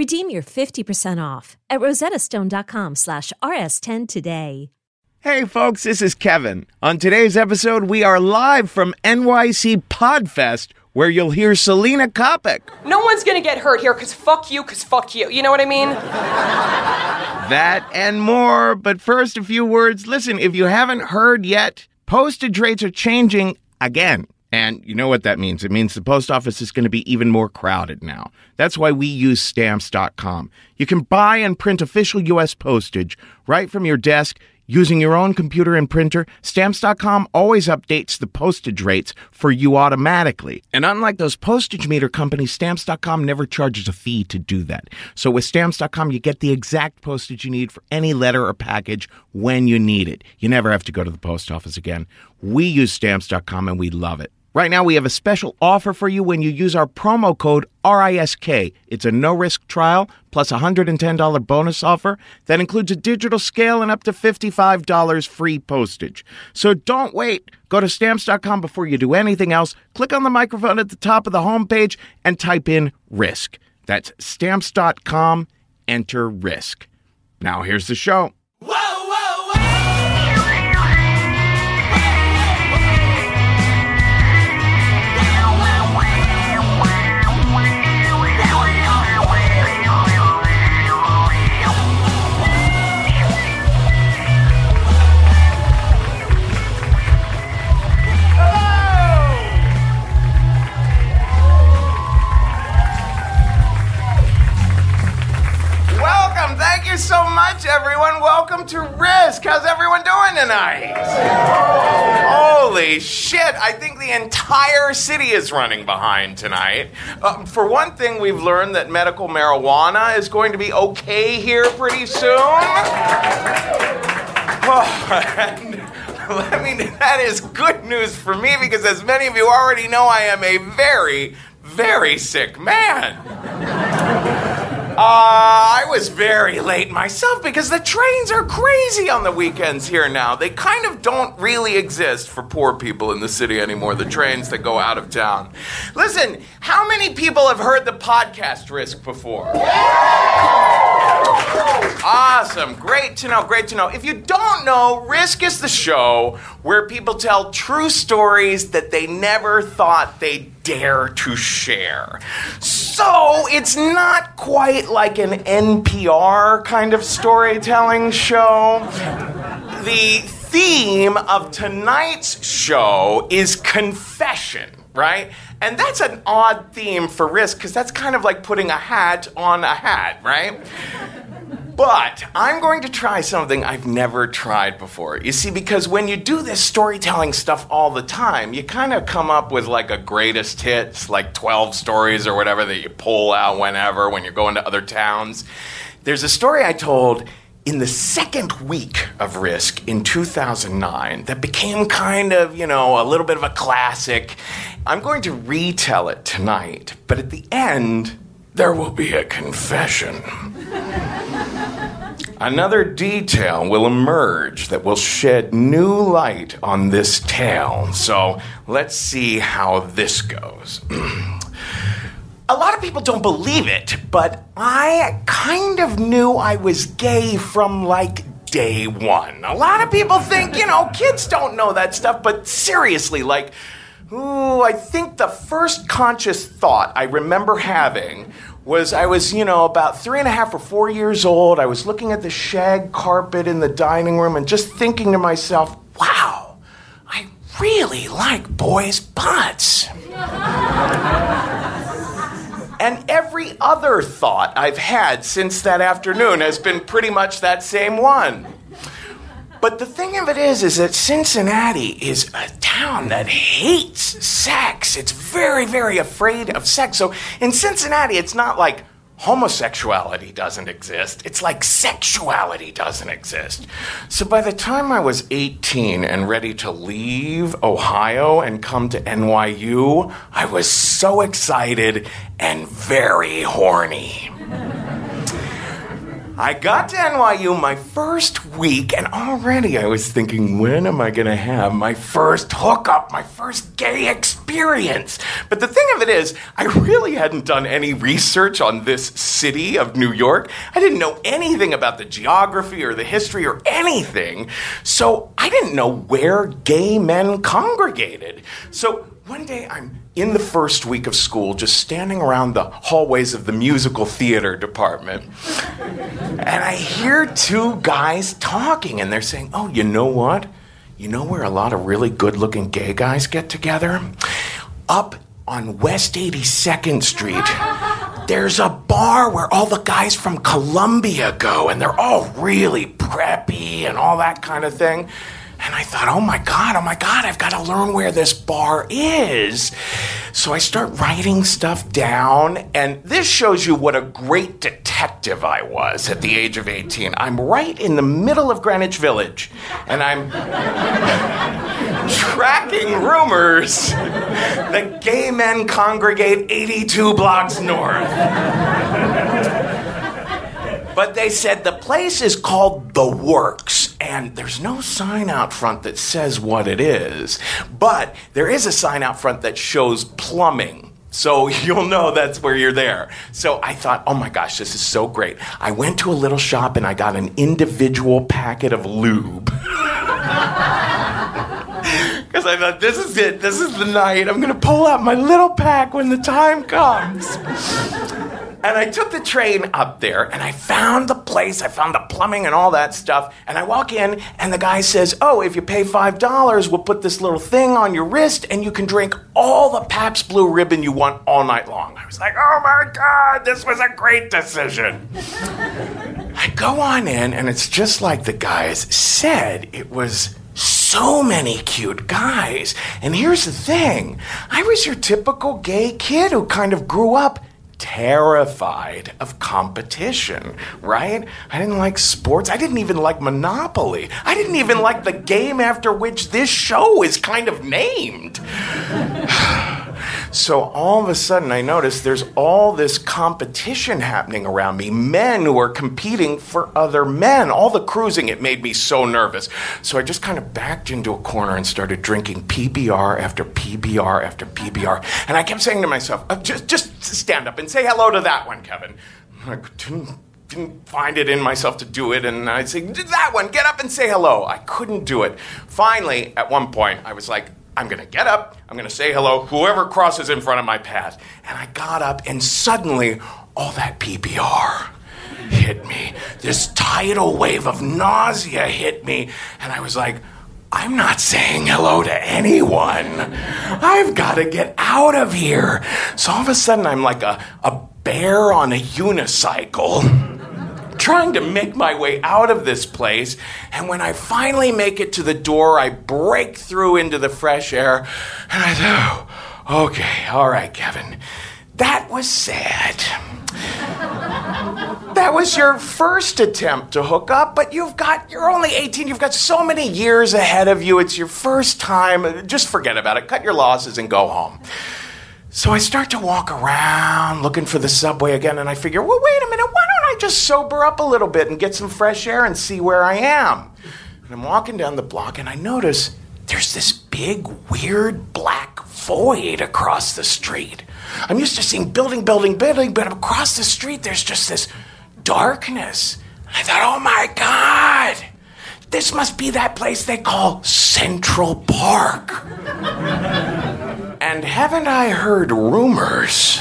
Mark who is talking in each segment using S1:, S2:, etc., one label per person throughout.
S1: Redeem your 50% off at rosettastone.com slash rs10 today.
S2: Hey folks, this is Kevin. On today's episode, we are live from NYC Podfest, where you'll hear Selena Coppock.
S3: No one's gonna get hurt here because fuck you, because fuck you. You know what I mean?
S2: That and more. But first, a few words. Listen, if you haven't heard yet, postage rates are changing again. And you know what that means? It means the post office is going to be even more crowded now. That's why we use stamps.com. You can buy and print official U.S. postage right from your desk using your own computer and printer. Stamps.com always updates the postage rates for you automatically. And unlike those postage meter companies, Stamps.com never charges a fee to do that. So with Stamps.com, you get the exact postage you need for any letter or package when you need it. You never have to go to the post office again. We use Stamps.com and we love it. Right now, we have a special offer for you when you use our promo code RISK. It's a no risk trial plus a $110 bonus offer that includes a digital scale and up to $55 free postage. So don't wait. Go to stamps.com before you do anything else. Click on the microphone at the top of the homepage and type in risk. That's stamps.com. Enter risk. Now, here's the show. So much, everyone. Welcome to Risk. How's everyone doing tonight? Holy shit. I think the entire city is running behind tonight. Uh, for one thing, we've learned that medical marijuana is going to be okay here pretty soon. Oh, and let me, that is good news for me because, as many of you already know, I am a very, very sick man. Uh, I was very late myself because the trains are crazy on the weekends here now. They kind of don't really exist for poor people in the city anymore, the trains that go out of town. Listen, how many people have heard the podcast Risk before? Awesome. Great to know. Great to know. If you don't know, Risk is the show where people tell true stories that they never thought they'd dare to share. So it's not quite like an NPR kind of storytelling show. The theme of tonight's show is confession, right? And that's an odd theme for Risk because that's kind of like putting a hat on a hat, right? But I'm going to try something I've never tried before. You see, because when you do this storytelling stuff all the time, you kind of come up with like a greatest hits, like 12 stories or whatever that you pull out whenever when you're going to other towns. There's a story I told in the second week of Risk in 2009 that became kind of, you know, a little bit of a classic. I'm going to retell it tonight, but at the end, there will be a confession. another detail will emerge that will shed new light on this tale. So let's see how this goes. A lot of people don't believe it, but I kind of knew I was gay from like day one. A lot of people think, you know, kids don't know that stuff, but seriously, like, ooh, I think the first conscious thought I remember having was I was, you know, about three and a half or four years old. I was looking at the shag carpet in the dining room and just thinking to myself, wow, I really like boys' butts. and every other thought I've had since that afternoon has been pretty much that same one. But the thing of it is, is that Cincinnati is a town that hates sex. It's very, very afraid of sex. So in Cincinnati, it's not like homosexuality doesn't exist. It's like sexuality doesn't exist. So by the time I was 18 and ready to leave Ohio and come to NYU, I was so excited and very horny. I got to NYU my first week, and already I was thinking, when am I going to have my first hookup, my first gay experience? But the thing of it is, I really hadn't done any research on this city of New York. I didn't know anything about the geography or the history or anything. So I didn't know where gay men congregated. So one day I'm in the first week of school, just standing around the hallways of the musical theater department. and I hear two guys talking, and they're saying, Oh, you know what? You know where a lot of really good looking gay guys get together? Up on West 82nd Street. There's a bar where all the guys from Columbia go, and they're all really preppy and all that kind of thing. And I thought, oh my God, oh my God, I've got to learn where this bar is. So I start writing stuff down, and this shows you what a great detective I was at the age of 18. I'm right in the middle of Greenwich Village, and I'm tracking rumors that gay men congregate 82 blocks north. But they said the place is called The Works, and there's no sign out front that says what it is. But there is a sign out front that shows plumbing. So you'll know that's where you're there. So I thought, oh my gosh, this is so great. I went to a little shop and I got an individual packet of lube. Because I thought, this is it. This is the night. I'm going to pull out my little pack when the time comes. And I took the train up there and I found the place, I found the plumbing and all that stuff. And I walk in and the guy says, Oh, if you pay $5, we'll put this little thing on your wrist and you can drink all the Pabst Blue Ribbon you want all night long. I was like, Oh my God, this was a great decision. I go on in and it's just like the guys said. It was so many cute guys. And here's the thing I was your typical gay kid who kind of grew up terrified of competition, right? I didn't like sports. I didn't even like Monopoly. I didn't even like the game after which this show is kind of named. So all of a sudden, I noticed there's all this competition happening around me. Men who are competing for other men. All the cruising, it made me so nervous. So I just kind of backed into a corner and started drinking PBR after PBR after PBR. And I kept saying to myself, uh, just, just stand up and say hello to that one, Kevin. I didn't, didn't find it in myself to do it, and I'd say, that one, get up and say hello. I couldn't do it. Finally, at one point, I was like, I'm going to get up, I'm going to say hello, whoever crosses in front of my path. And I got up, and suddenly, all that PBR hit me. This tidal wave of nausea hit me, and I was like, I'm not saying hello to anyone. I've got to get out of here. So all of a sudden, I'm like a, a bear on a unicycle trying to make my way out of this place. And when I finally make it to the door, I break through into the fresh air. And I thought, oh, okay, all right, Kevin. That was sad. that was your first attempt to hook up, but you've got, you're only 18, you've got so many years ahead of you. It's your first time. Just forget about it. Cut your losses and go home. So I start to walk around looking for the subway again, and I figure, well, wait a minute, why don't I just sober up a little bit and get some fresh air and see where I am? And I'm walking down the block and I notice there's this big, weird black void across the street. I'm used to seeing building, building, building, but across the street there's just this darkness. I thought, oh my God, this must be that place they call Central Park. and haven't I heard rumors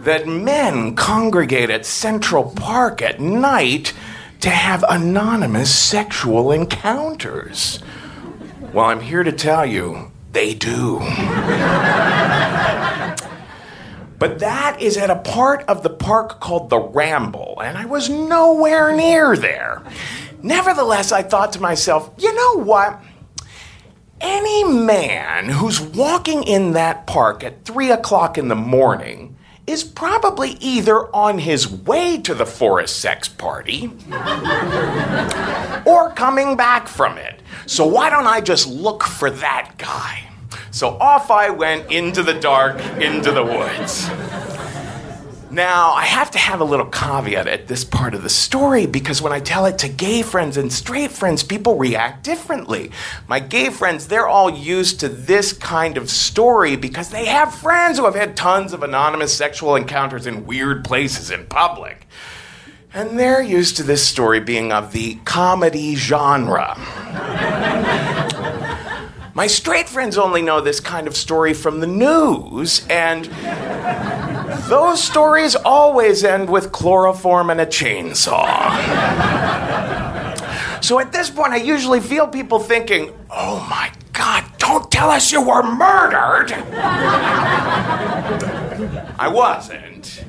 S2: that men congregate at Central Park at night to have anonymous sexual encounters? Well, I'm here to tell you, they do. But that is at a part of the park called the Ramble, and I was nowhere near there. Nevertheless, I thought to myself, you know what? Any man who's walking in that park at 3 o'clock in the morning is probably either on his way to the forest sex party or coming back from it. So why don't I just look for that guy? So off I went into the dark, into the woods. Now, I have to have a little caveat at this part of the story because when I tell it to gay friends and straight friends, people react differently. My gay friends, they're all used to this kind of story because they have friends who have had tons of anonymous sexual encounters in weird places in public. And they're used to this story being of the comedy genre. My straight friends only know this kind of story from the news, and those stories always end with chloroform and a chainsaw. So at this point, I usually feel people thinking, oh my God, don't tell us you were murdered! I wasn't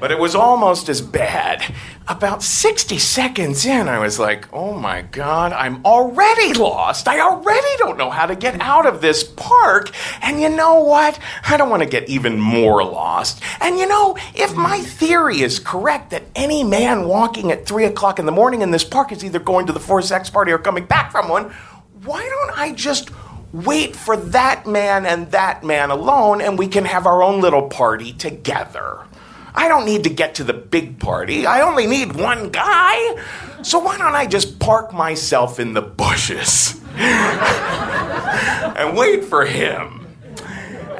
S2: but it was almost as bad. About 60 seconds in, I was like, oh my God, I'm already lost. I already don't know how to get out of this park. And you know what? I don't want to get even more lost. And you know, if my theory is correct that any man walking at 3 o'clock in the morning in this park is either going to the Force Sex party or coming back from one, why don't I just wait for that man and that man alone and we can have our own little party together? I don't need to get to the big party. I only need one guy. So why don't I just park myself in the bushes and wait for him?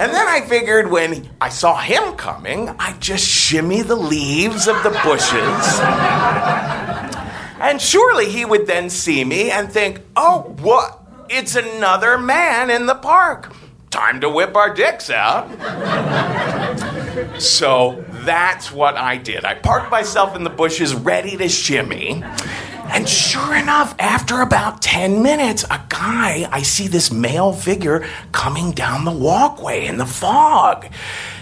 S2: And then I figured when I saw him coming, I'd just shimmy the leaves of the bushes. and surely he would then see me and think, oh, what? It's another man in the park. Time to whip our dicks out. so that's what I did. I parked myself in the bushes ready to shimmy. And sure enough, after about 10 minutes, a guy, I see this male figure coming down the walkway in the fog.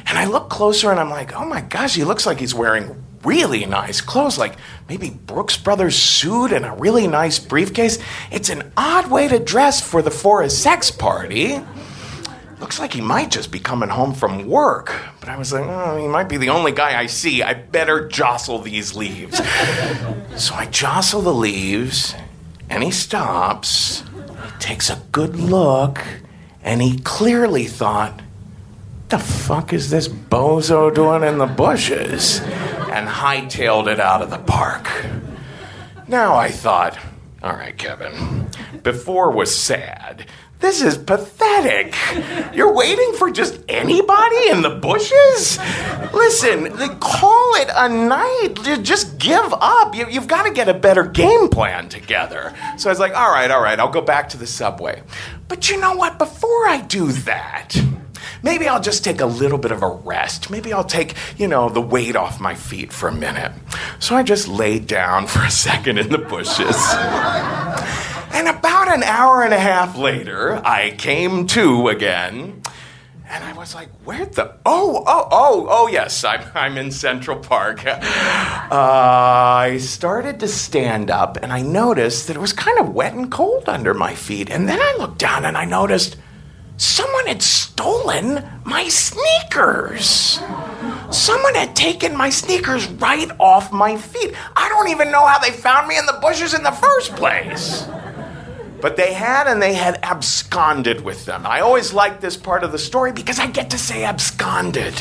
S2: And I look closer and I'm like, oh my gosh, he looks like he's wearing really nice clothes, like maybe Brooks Brothers suit and a really nice briefcase. It's an odd way to dress for the Forest Sex Party. Looks like he might just be coming home from work. But I was like, oh, he might be the only guy I see. I better jostle these leaves. so I jostle the leaves, and he stops. He takes a good look, and he clearly thought, the fuck is this bozo doing in the bushes? And hightailed it out of the park. Now I thought, all right, Kevin, before was sad. This is pathetic. You're waiting for just anybody in the bushes? Listen, call it a night. Just give up. You, have got to get a better game plan together. So I was like, all right, all right, I'll go back to the subway. But you know what? Before I do that, maybe I'll just take a little bit of a rest. Maybe I'll take, you know, the weight off my feet for a minute. So I just laid down for a second in the bushes. And about an hour and a half later, I came to again. And I was like, where'd the. Oh, oh, oh, oh, yes, I'm, I'm in Central Park. Uh, I started to stand up and I noticed that it was kind of wet and cold under my feet. And then I looked down and I noticed someone had stolen my sneakers. Someone had taken my sneakers right off my feet. I don't even know how they found me in the bushes in the first place. But they had and they had absconded with them. I always like this part of the story because I get to say absconded.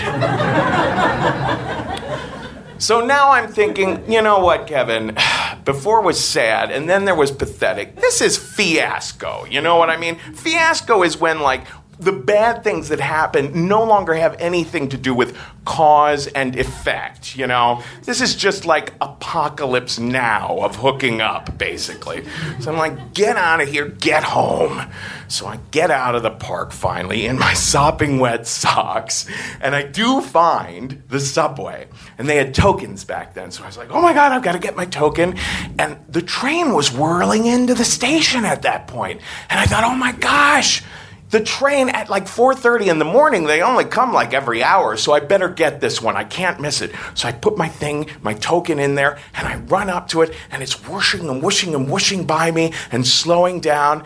S2: So now I'm thinking, you know what, Kevin? Before was sad, and then there was pathetic. This is fiasco. You know what I mean? Fiasco is when, like, the bad things that happen no longer have anything to do with cause and effect, you know? This is just like apocalypse now of hooking up, basically. So I'm like, get out of here, get home. So I get out of the park finally in my sopping wet socks, and I do find the subway. And they had tokens back then, so I was like, oh my god, I've got to get my token. And the train was whirling into the station at that point. And I thought, oh my gosh, the train at like 4:30 in the morning they only come like every hour so i better get this one. I can't miss it. So i put my thing my token in there and i run up to it and it's whooshing and whooshing and whooshing by me and slowing down.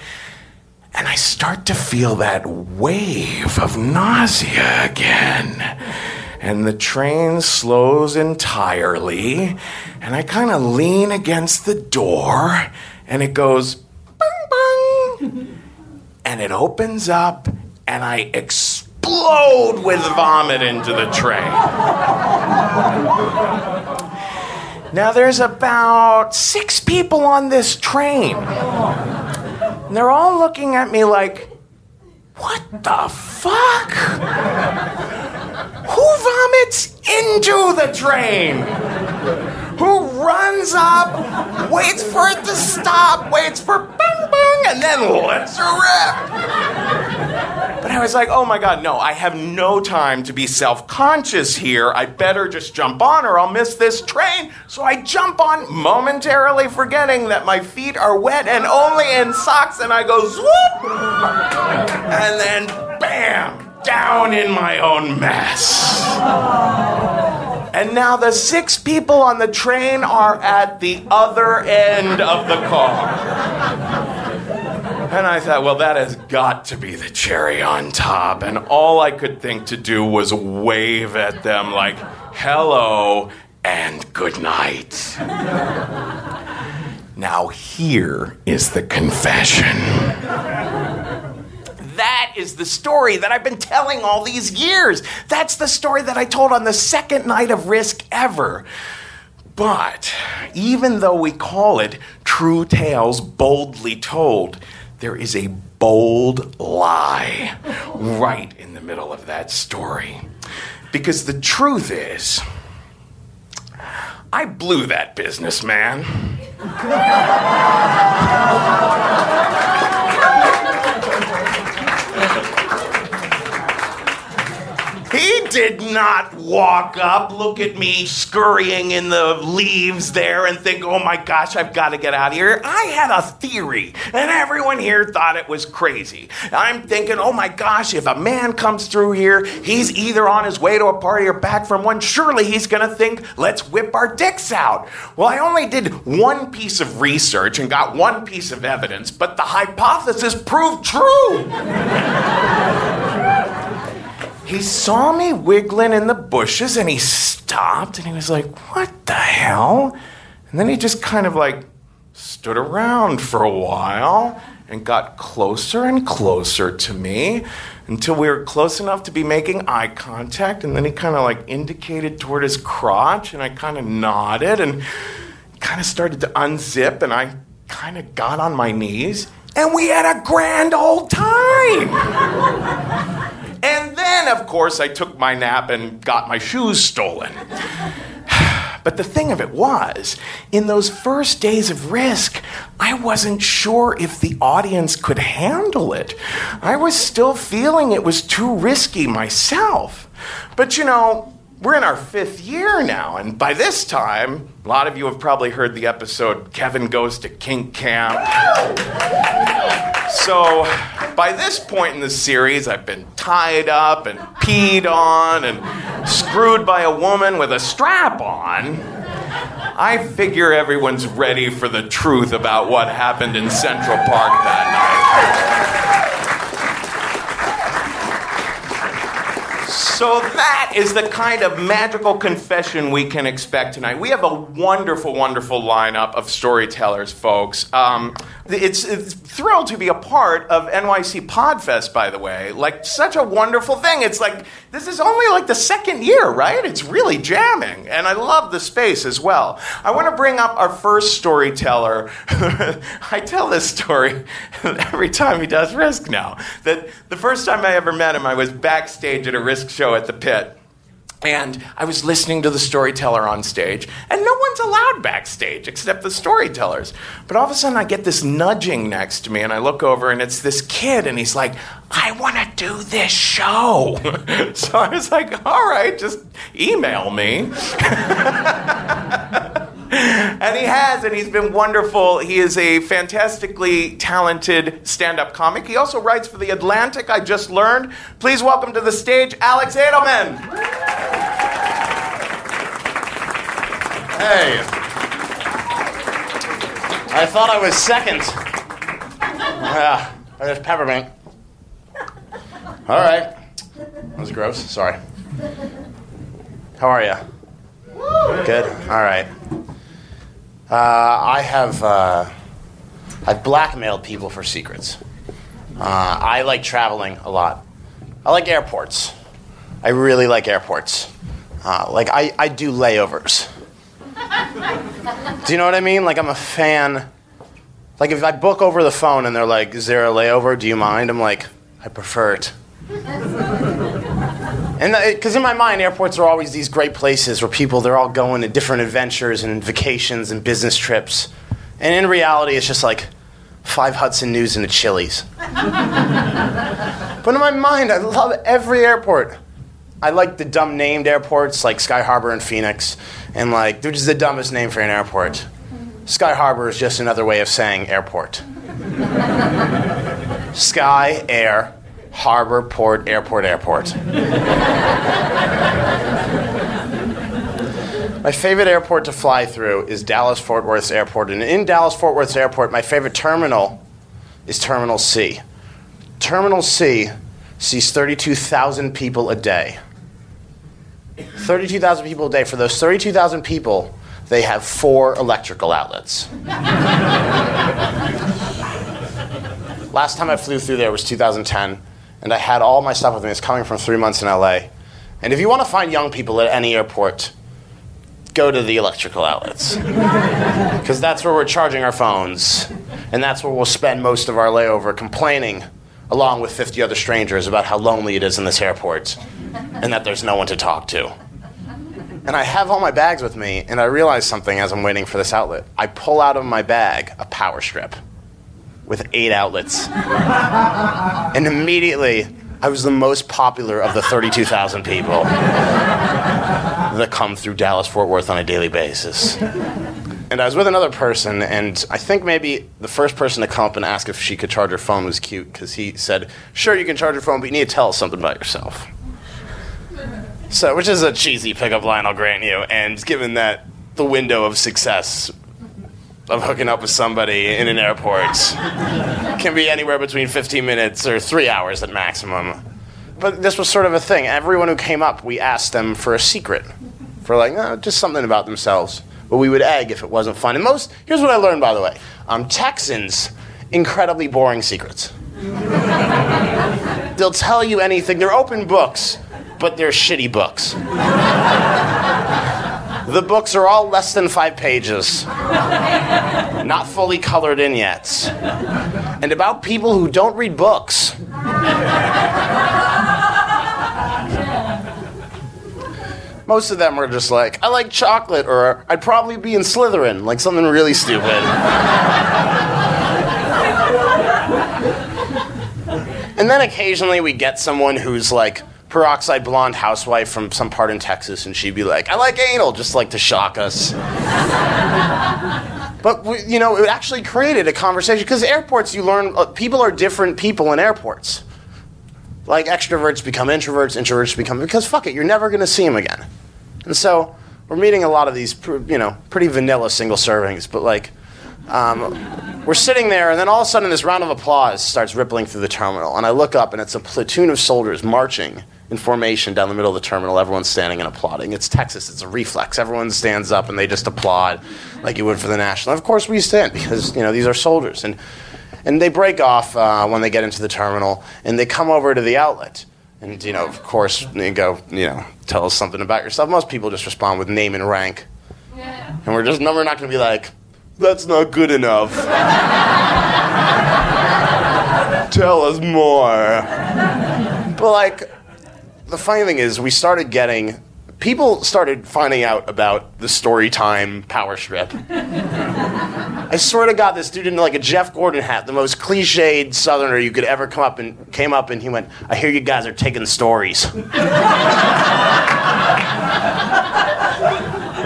S2: And i start to feel that wave of nausea again. And the train slows entirely and i kind of lean against the door and it goes bang bang and it opens up, and I explode with vomit into the tray. now, there's about six people on this train. And they're all looking at me like, what the fuck? Who vomits into the train? Who runs up, waits for it to stop, waits for bang bang, and then lets her rip? But I was like, oh my god, no, I have no time to be self conscious here. I better just jump on or I'll miss this train. So I jump on, momentarily forgetting that my feet are wet and only in socks, and I go swoop! And then bam! Down in my own mess. And now the six people on the train are at the other end of the car. And I thought, well, that has got to be the cherry on top. And all I could think to do was wave at them, like, hello and good night. now, here is the confession. That is the story that I've been telling all these years. That's the story that I told on the second night of Risk ever. But even though we call it True Tales Boldly Told, there is a bold lie right in the middle of that story. Because the truth is, I blew that businessman. He did not walk up, look at me scurrying in the leaves there, and think, oh my gosh, I've got to get out of here. I had a theory, and everyone here thought it was crazy. I'm thinking, oh my gosh, if a man comes through here, he's either on his way to a party or back from one. Surely he's going to think, let's whip our dicks out. Well, I only did one piece of research and got one piece of evidence, but the hypothesis proved true. he saw me wiggling in the bushes and he stopped and he was like, What the hell? And then he just kind of like stood around for a while and got closer and closer to me until we were close enough to be making eye contact. And then he kind of like indicated toward his crotch and I kind of nodded and kind of started to unzip and I kind of got on my knees and we had a grand old time. And then, of course, I took my nap and got my shoes stolen. But the thing of it was, in those first days of risk, I wasn't sure if the audience could handle it. I was still feeling it was too risky myself. But you know, we're in our fifth year now, and by this time, a lot of you have probably heard the episode Kevin Goes to Kink Camp. So, by this point in the series, I've been tied up and peed on and screwed by a woman with a strap on. I figure everyone's ready for the truth about what happened in Central Park that night. So that is the kind of magical confession we can expect tonight. We have a wonderful, wonderful lineup of storytellers, folks. Um, it's, it's thrilled to be a part of NYC Podfest, by the way. Like, such a wonderful thing. It's like, this is only like the second year, right? It's really jamming. And I love the space as well. I want to bring up our first storyteller. I tell this story every time he does Risk now. That the first time I ever met him, I was backstage at a Risk show at the pit. And I was listening to the storyteller on stage, and no one's allowed backstage except the storytellers. But all of a sudden, I get this nudging next to me, and I look over, and it's this kid, and he's like, I want to do this show. so I was like, all right, just email me. and he has, and he's been wonderful. He is a fantastically talented stand up comic. He also writes for The Atlantic, I just learned. Please welcome to the stage Alex Edelman.
S4: Hey. I thought I was second. Yeah, there's peppermint. All right. That was gross. Sorry. How are you? Good. All right. Uh, I have uh, I've blackmailed people for secrets. Uh, I like traveling a lot. I like airports. I really like airports. Uh, like I, I do layovers. do you know what I mean? Like I'm a fan. Like if I book over the phone and they're like, "Is there a layover? Do you mind?" I'm like, "I prefer it." And uh, because in my mind, airports are always these great places where people they're all going to different adventures and vacations and business trips, and in reality, it's just like five Hudson News and a Chili's. but in my mind, I love every airport. I like the dumb named airports like Sky Harbor and Phoenix, and like they're the dumbest name for an airport. Sky Harbor is just another way of saying airport. Sky, air, harbor, port, airport, airport. my favorite airport to fly through is Dallas Fort Worth Airport. And in Dallas Fort Worth Airport, my favorite terminal is Terminal C. Terminal C sees 32,000 people a day. 32,000 people a day. For those 32,000 people, they have four electrical outlets. Last time I flew through there was 2010 and I had all my stuff with me. It's coming from three months in LA. And if you want to find young people at any airport, go to the electrical outlets. Because that's where we're charging our phones. And that's where we'll spend most of our layover complaining, along with 50 other strangers, about how lonely it is in this airport and that there's no one to talk to. And I have all my bags with me, and I realize something as I'm waiting for this outlet. I pull out of my bag a power strip with eight outlets. and immediately, I was the most popular of the 32,000 people that come through Dallas Fort Worth on a daily basis. And I was with another person, and I think maybe the first person to come up and ask if she could charge her phone was cute because he said, Sure, you can charge your phone, but you need to tell us something about yourself. So, which is a cheesy pickup line, I'll grant you. And given that the window of success of hooking up with somebody in an airport can be anywhere between 15 minutes or three hours at maximum. But this was sort of a thing. Everyone who came up, we asked them for a secret, for like, just something about themselves. But we would egg if it wasn't fun. And most, here's what I learned, by the way um, Texans, incredibly boring secrets. They'll tell you anything. They're open books, but they're shitty books. The books are all less than five pages, not fully colored in yet, and about people who don't read books. Most of them are just like, I like chocolate, or I'd probably be in Slytherin, like something really stupid. and then occasionally we get someone who's like, peroxide blonde housewife from some part in Texas, and she'd be like, I like anal, just like to shock us. but, we, you know, it actually created a conversation because airports, you learn, uh, people are different people in airports. Like extroverts become introverts, introverts become, because fuck it, you're never going to see them again. And so we're meeting a lot of these, you know, pretty vanilla single servings, but like, um, we're sitting there, and then all of a sudden, this round of applause starts rippling through the terminal. And I look up, and it's a platoon of soldiers marching in formation down the middle of the terminal. Everyone's standing and applauding. It's Texas. It's a reflex. Everyone stands up and they just applaud like you would for the national. Of course, we stand because you know these are soldiers, and and they break off uh, when they get into the terminal, and they come over to the outlet. And you know, of course, they go, you know, tell us something about yourself. Most people just respond with name and rank, and we're just no, we're not going to be like, that's not good enough. tell us more. But like, the funny thing is, we started getting people started finding out about the story time power strip. I swear to God, this dude in like a Jeff Gordon hat, the most cliched Southerner you could ever come up and came up and he went, "I hear you guys are taking stories." and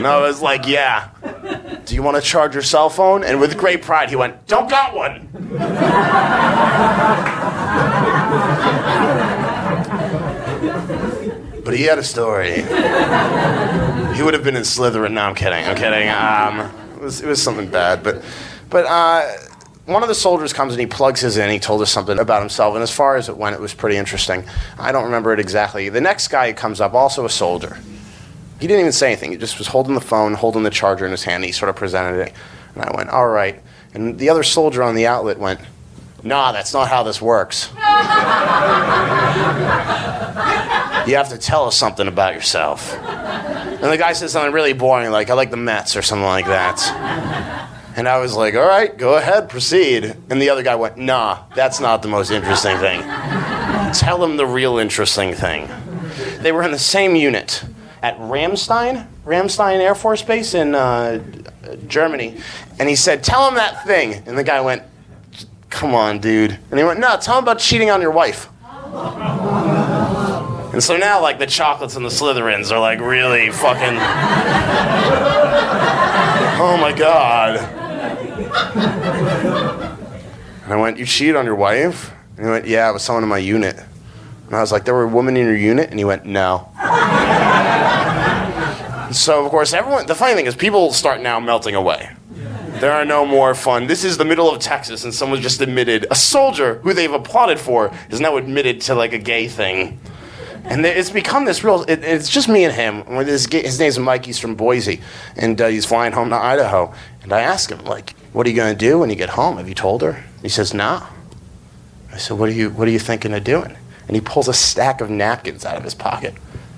S4: I was like, "Yeah." Do you want to charge your cell phone? And with great pride, he went, "Don't got one." But he had a story. he would have been in Slytherin. No, I'm kidding. I'm kidding. Um, it, was, it was something bad. But, but uh, one of the soldiers comes and he plugs his in. He told us something about himself. And as far as it went, it was pretty interesting. I don't remember it exactly. The next guy comes up, also a soldier. He didn't even say anything. He just was holding the phone, holding the charger in his hand. he sort of presented it. And I went, all right. And the other soldier on the outlet went, nah, that's not how this works. you have to tell us something about yourself. And the guy said something really boring, like, I like the Mets or something like that. And I was like, all right, go ahead, proceed. And the other guy went, nah, that's not the most interesting thing. Tell him the real interesting thing. They were in the same unit at Ramstein, Ramstein Air Force Base in uh, Germany. And he said, tell him that thing. And the guy went, come on, dude. And he went, no, tell him about cheating on your wife. And so now, like, the chocolates and the Slytherins are, like, really fucking. oh my God. And I went, You cheated on your wife? And he went, Yeah, it was someone in my unit. And I was like, There were women in your unit? And he went, No. so, of course, everyone, the funny thing is, people start now melting away. There are no more fun. This is the middle of Texas, and someone just admitted a soldier who they've applauded for is now admitted to like a gay thing. And it's become this real. It, it's just me and him. His, his name's Mike. He's from Boise, and uh, he's flying home to Idaho. And I ask him, like, "What are you going to do when you get home? Have you told her?" He says, Nah. I said, "What are you What are you thinking of doing?" And he pulls a stack of napkins out of his pocket.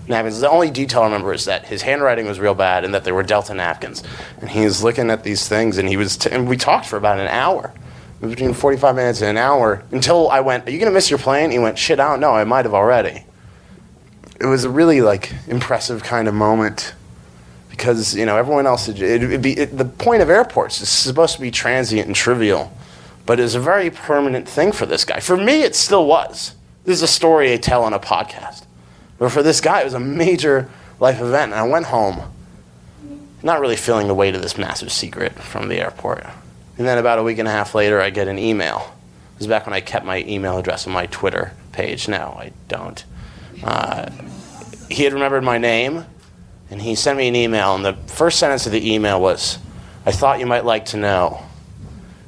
S4: Napkins. The only detail I remember is that his handwriting was real bad, and that they were Delta napkins. And he was looking at these things, and he was. T- and we talked for about an hour between 45 minutes and an hour until I went, Are you going to miss your plane? He went, Shit, I don't know. I might have already it was a really like impressive kind of moment because you know everyone else it, it, be it, the point of airports is supposed to be transient and trivial but it's a very permanent thing for this guy for me it still was this is a story i tell on a podcast but for this guy it was a major life event and i went home not really feeling the weight of this massive secret from the airport and then about a week and a half later i get an email It was back when i kept my email address on my twitter page now i don't uh, he had remembered my name, and he sent me an email. And the first sentence of the email was, I thought you might like to know.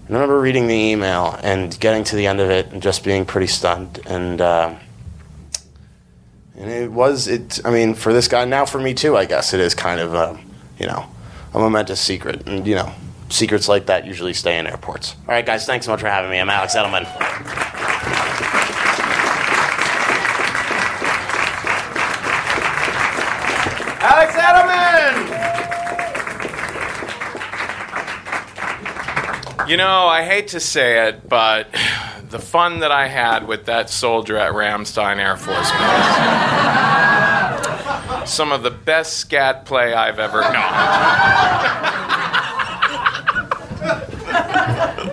S4: And I remember reading the email and getting to the end of it and just being pretty stunned. And, uh, and it was, it, I mean, for this guy, now for me too, I guess, it is kind of, a, you know, a momentous secret. And, you know, secrets like that usually stay in airports. All right, guys, thanks so much for having me. I'm Alex Edelman.
S2: Alex Edelman! You know, I hate to say it, but the fun that I had with that soldier at Ramstein Air Force Base. Some of the best scat play I've ever known.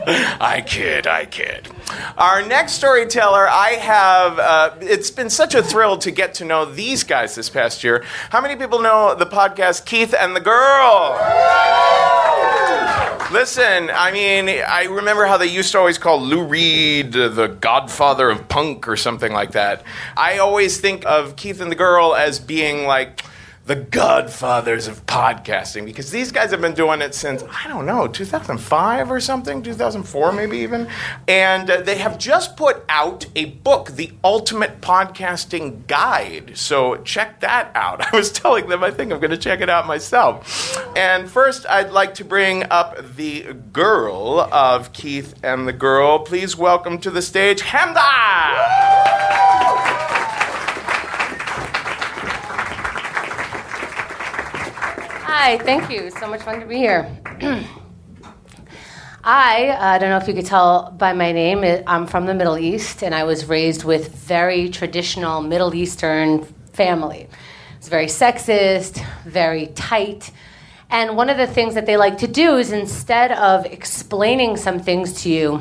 S2: I kid, I kid. Our next storyteller, I have, uh, it's been such a thrill to get to know these guys this past year. How many people know the podcast Keith and the Girl? Listen, I mean, I remember how they used to always call Lou Reed the godfather of punk or something like that. I always think of Keith and the Girl as being like, the godfathers of podcasting because these guys have been doing it since, I don't know, 2005 or something, 2004 maybe even. And uh, they have just put out a book, The Ultimate Podcasting Guide. So check that out. I was telling them I think I'm going to check it out myself. And first, I'd like to bring up the girl of Keith and the Girl. Please welcome to the stage, Chemda!
S5: Hi, thank you. So much fun to be here. I uh, don't know if you could tell by my name, I'm from the Middle East, and I was raised with very traditional Middle Eastern family. It's very sexist, very tight. And one of the things that they like to do is instead of explaining some things to you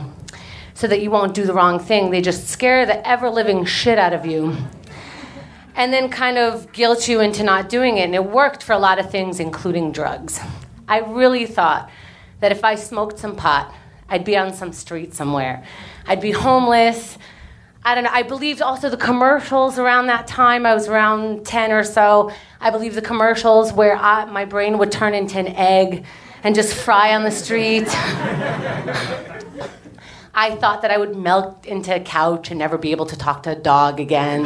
S5: so that you won't do the wrong thing, they just scare the ever living shit out of you and then kind of guilt you into not doing it. And it worked for a lot of things, including drugs. I really thought that if I smoked some pot, I'd be on some street somewhere. I'd be homeless. I don't know. I believed also the commercials around that time. I was around 10 or so. I believed the commercials where I, my brain would turn into an egg and just fry on the street. I thought that I would melt into a couch and never be able to talk to a dog again.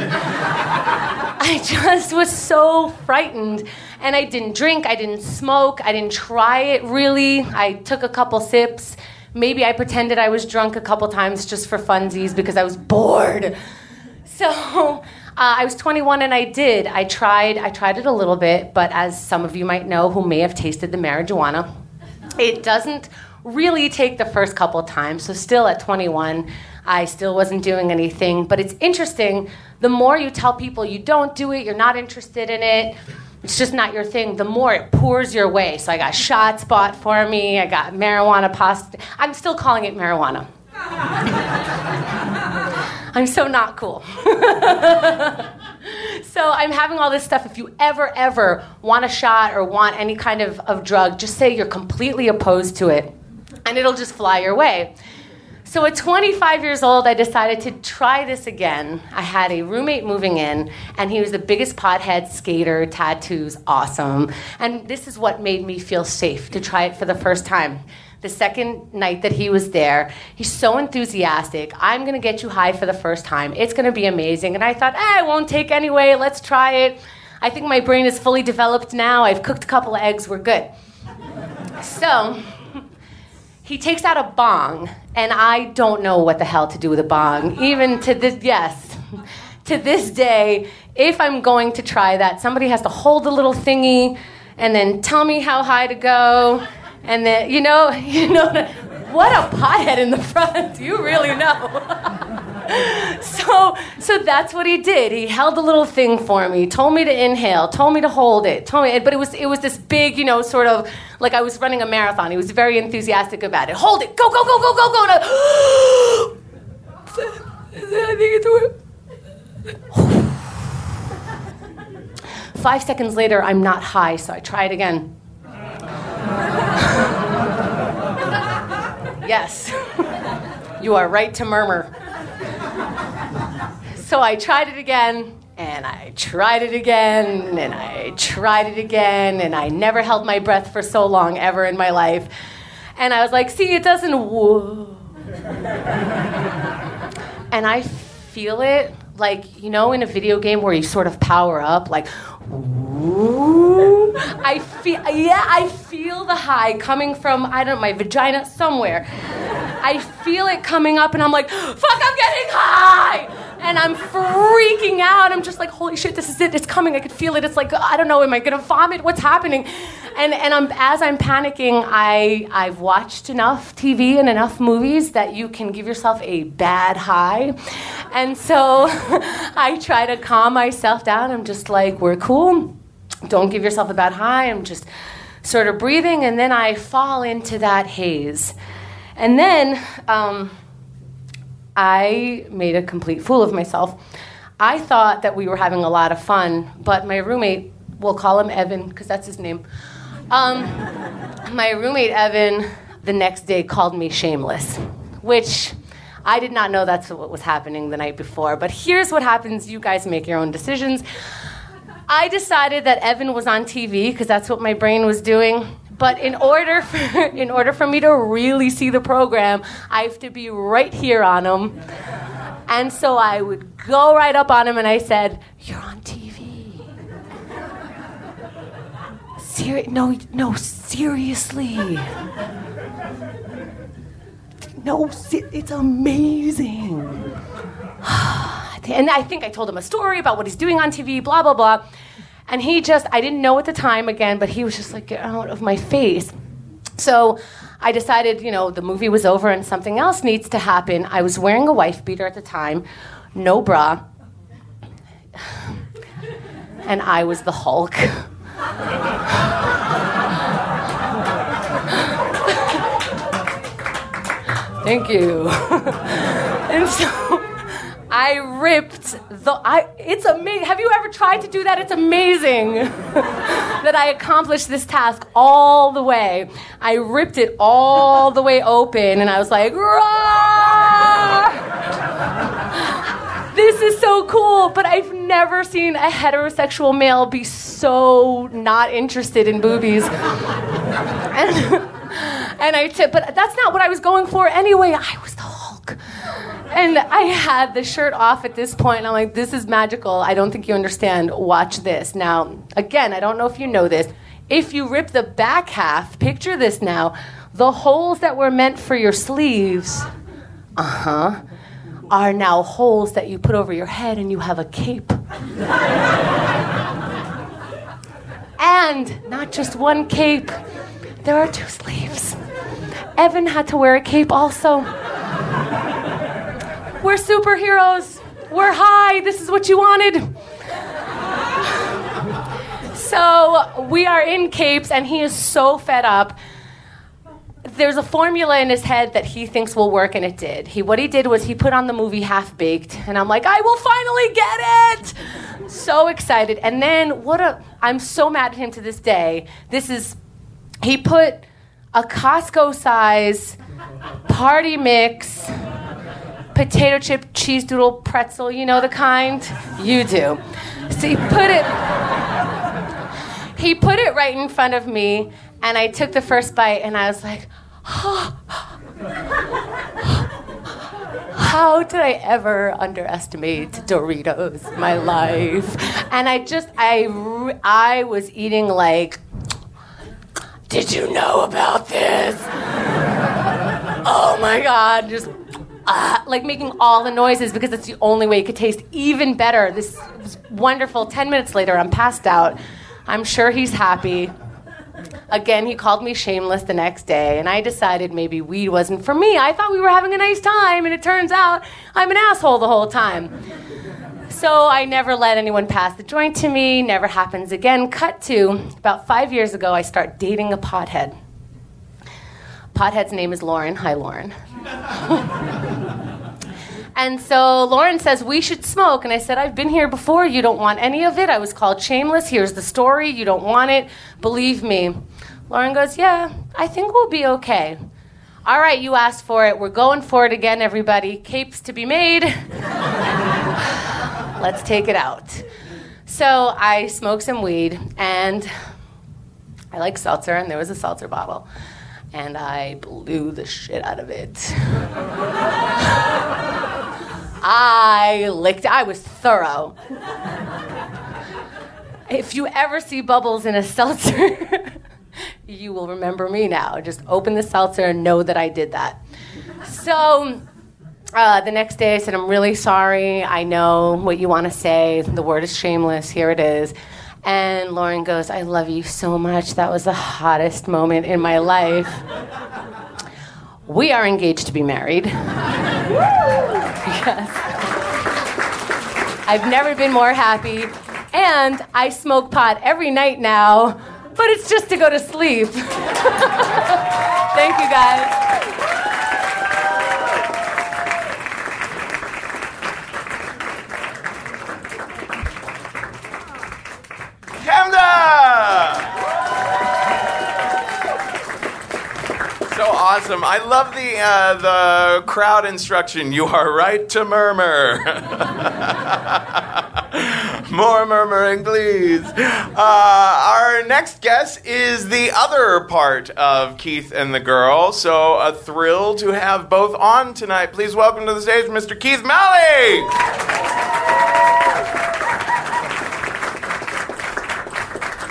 S5: I just was so frightened. And I didn't drink, I didn't smoke, I didn't try it really. I took a couple sips. Maybe I pretended I was drunk a couple times just for funsies because I was bored. So uh, I was 21 and I did. I tried. I tried it a little bit, but as some of you might know, who may have tasted the marijuana, it doesn't really take the first couple times. So still at 21, I still wasn't doing anything. But it's interesting. The more you tell people you don't do it, you're not interested in it, it's just not your thing, the more it pours your way. So I got shots bought for me, I got marijuana pasta. I'm still calling it marijuana. I'm so not cool. so I'm having all this stuff. If you ever, ever want a shot or want any kind of, of drug, just say you're completely opposed to it, and it'll just fly your way. So at 25 years old, I decided to try this again. I had a roommate moving in, and he was the biggest pothead, skater, tattoos, awesome. And this is what made me feel safe to try it for the first time. The second night that he was there, he's so enthusiastic. I'm gonna get you high for the first time. It's gonna be amazing. And I thought, eh, I won't take anyway. Let's try it. I think my brain is fully developed now. I've cooked a couple of eggs. We're good. So he takes out a bong, and I don't know what the hell to do with a bong. Even to this, yes, to this day, if I'm going to try that, somebody has to hold the little thingy and then tell me how high to go. And then, you know, you know, what a pothead in the front. You really know. so so that's what he did. He held a little thing for me, told me to inhale, told me to hold it, told me but it was it was this big, you know, sort of like I was running a marathon. He was very enthusiastic about it. Hold it, go, go, go, go, go, go. And I, I think it's Five seconds later, I'm not high, so I try it again. yes, you are right to murmur. So I tried it again, and I tried it again, and I tried it again, and I never held my breath for so long ever in my life. And I was like, see, it doesn't whoa. and I feel it like, you know, in a video game where you sort of power up, like, I feel, yeah, I feel the high coming from, I don't know, my vagina somewhere. I feel it coming up, and I'm like, fuck, I'm getting high! and I'm freaking out. I'm just like, holy shit, this is it. It's coming. I could feel it. It's like, I don't know, am I gonna vomit? What's happening? And and I'm as I'm panicking, I I've watched enough TV and enough movies that you can give yourself a bad high. And so I try to calm myself down. I'm just like, we're cool. Don't give yourself a bad high. I'm just sort of breathing, and then I fall into that haze. And then um, I made a complete fool of myself. I thought that we were having a lot of fun, but my roommate, we'll call him Evan because that's his name. Um, my roommate Evan, the next day called me shameless, which I did not know that's what was happening the night before. But here's what happens: you guys make your own decisions. I decided that Evan was on TV because that's what my brain was doing. But in order for in order for me to really see the program, I have to be right here on him. And so I would go right up on him and I said, "You're on TV." No, no, seriously. No, it's amazing. and I think I told him a story about what he's doing on TV, blah, blah, blah. And he just, I didn't know at the time again, but he was just like, get out of my face. So I decided, you know, the movie was over and something else needs to happen. I was wearing a wife beater at the time, no bra. And I was the Hulk. Thank you. and so I ripped the. I, it's amazing. Have you ever tried to do that? It's amazing that I accomplished this task all the way. I ripped it all the way open, and I was like, Rah! this is so cool. But I've never seen a heterosexual male be so not interested in boobies. and, and I t- but that's not what I was going for anyway. I was. And I had the shirt off at this point, and I'm like, this is magical. I don't think you understand. Watch this. Now, again, I don't know if you know this. If you rip the back half, picture this now, the holes that were meant for your sleeves, uh huh, are now holes that you put over your head and you have a cape. and not just one cape, there are two sleeves. Evan had to wear a cape also. We're superheroes. We're high. This is what you wanted. So we are in capes, and he is so fed up. There's a formula in his head that he thinks will work, and it did. He, what he did was he put on the movie Half Baked, and I'm like, I will finally get it! So excited. And then, what a, I'm so mad at him to this day. This is, he put a Costco size party mix potato chip cheese doodle pretzel, you know the kind? You do. So he put it he put it right in front of me and I took the first bite and I was like, How did I ever underestimate Doritos my life? And I just I I was eating like did you know about this? oh my god, just uh, like making all the noises because it's the only way it could taste even better. This was wonderful. 10 minutes later, I'm passed out. I'm sure he's happy. Again, he called me shameless the next day, and I decided maybe weed wasn't for me. I thought we were having a nice time, and it turns out I'm an asshole the whole time. So I never let anyone pass the joint to me, never happens again. Cut to about five years ago, I start dating a pothead. Pothead's name is Lauren. Hi, Lauren. and so Lauren says, We should smoke. And I said, I've been here before. You don't want any of it. I was called shameless. Here's the story. You don't want it. Believe me. Lauren goes, Yeah, I think we'll be okay. All right, you asked for it. We're going for it again, everybody. Capes to be made. Let's take it out. So I smoked some weed, and I like seltzer, and there was a seltzer bottle and I blew the shit out of it. I licked, I was thorough. if you ever see bubbles in a seltzer, you will remember me now. Just open the seltzer and know that I did that. So, uh, the next day I said, I'm really sorry. I know what you want to say. The word is shameless. Here it is. And Lauren goes, I love you so much. That was the hottest moment in my life. We are engaged to be married. yes. I've never been more happy. And I smoke pot every night now, but it's just to go to sleep. Thank you guys.
S2: So awesome! I love the uh, the crowd instruction. You are right to murmur. More murmuring, please. Uh, our next guest is the other part of Keith and the Girl, so a thrill to have both on tonight. Please welcome to the stage Mr. Keith Malley.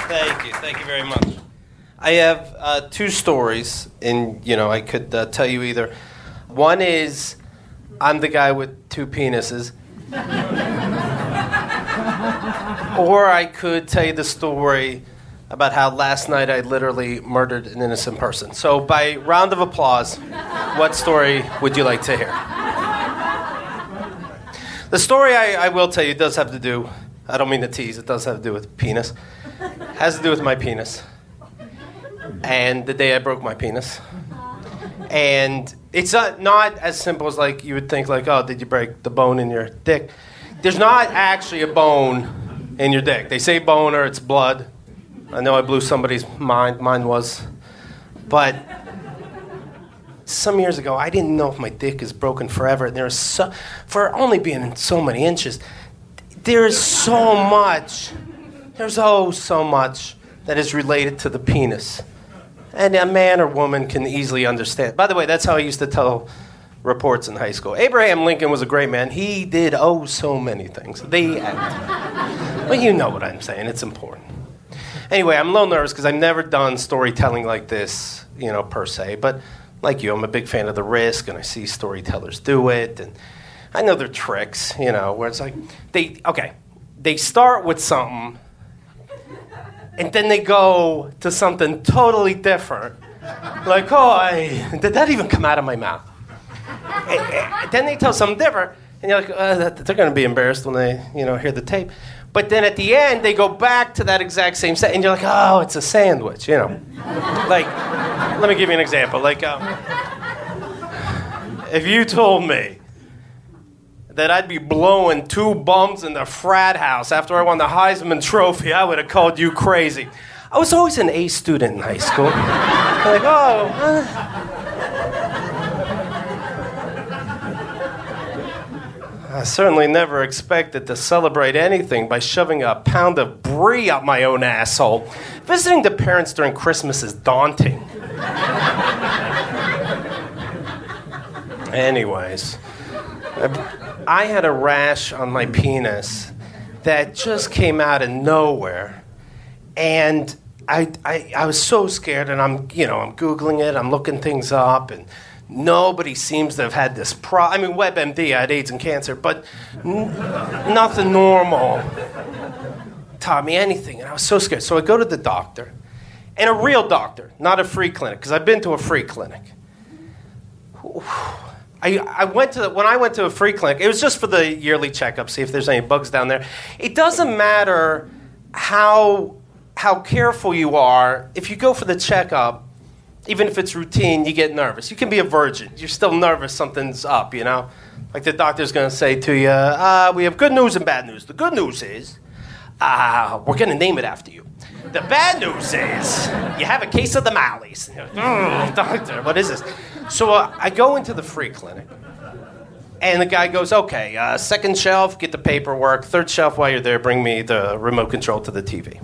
S6: Thank you. Thank you very much. I have uh, two stories, and you know, I could uh, tell you either. One is I'm the guy with two penises, or I could tell you the story about how last night I literally murdered an innocent person. So, by round of applause, what story would you like to hear? The story I, I will tell you does have to do, I don't mean to tease, it does have to do with penis. Has to do with my penis. And the day I broke my penis. And it's not, not as simple as like you would think, like, oh, did you break the bone in your dick? There's not actually a bone in your dick. They say bone or it's blood. I know I blew somebody's mind. Mine was. But some years ago, I didn't know if my dick is broken forever. And there's so, for only being so many inches, there is so much. There's oh so much that is related to the penis, and a man or woman can easily understand. By the way, that's how I used to tell reports in high school. Abraham Lincoln was a great man. He did oh so many things. The end. well, you know what I'm saying. It's important. Anyway, I'm a little nervous because I've never done storytelling like this, you know, per se. But like you, I'm a big fan of the risk, and I see storytellers do it, and I know their tricks, you know, where it's like they okay, they start with something, and then they go to something totally different. Like, oh, I, did that even come out of my mouth? And, and then they tell something different, and you're like, uh, they're going to be embarrassed when they, you know, hear the tape. But then at the end, they go back to that exact same set, and you're like, oh, it's a sandwich, you know. like, let me give you an example. Like, um, if you told me that I'd be blowing two bums in the frat house after I won the Heisman Trophy, I would have called you crazy. I was always an A student in high school. like, oh. I certainly never expected to celebrate anything by shoving a pound of brie up my own asshole. Visiting the parents during Christmas is daunting. Anyways, had a rash on my penis that just came out of nowhere. And I, I, I was so scared, and I'm, you know, I'm Googling it, I'm looking things up, and nobody seems to have had this problem. I mean, WebMD, I had AIDS and cancer, but n- nothing normal taught me anything. And I was so scared. So I go to the doctor, and a real doctor, not a free clinic, because I've been to a free clinic. I, I went to when I went to a free clinic. It was just for the yearly checkup, see if there's any bugs down there. It doesn't matter how how careful you are. If you go for the checkup, even if it's routine, you get nervous. You can be a virgin. You're still nervous. Something's up. You know, like the doctor's going to say to you, uh, "We have good news and bad news. The good news is, uh, we're going to name it after you." The bad news is you have a case of the mallies. Mm, doctor, what is this? So uh, I go into the free clinic, and the guy goes, "Okay, uh, second shelf, get the paperwork. Third shelf, while you're there, bring me the remote control to the TV."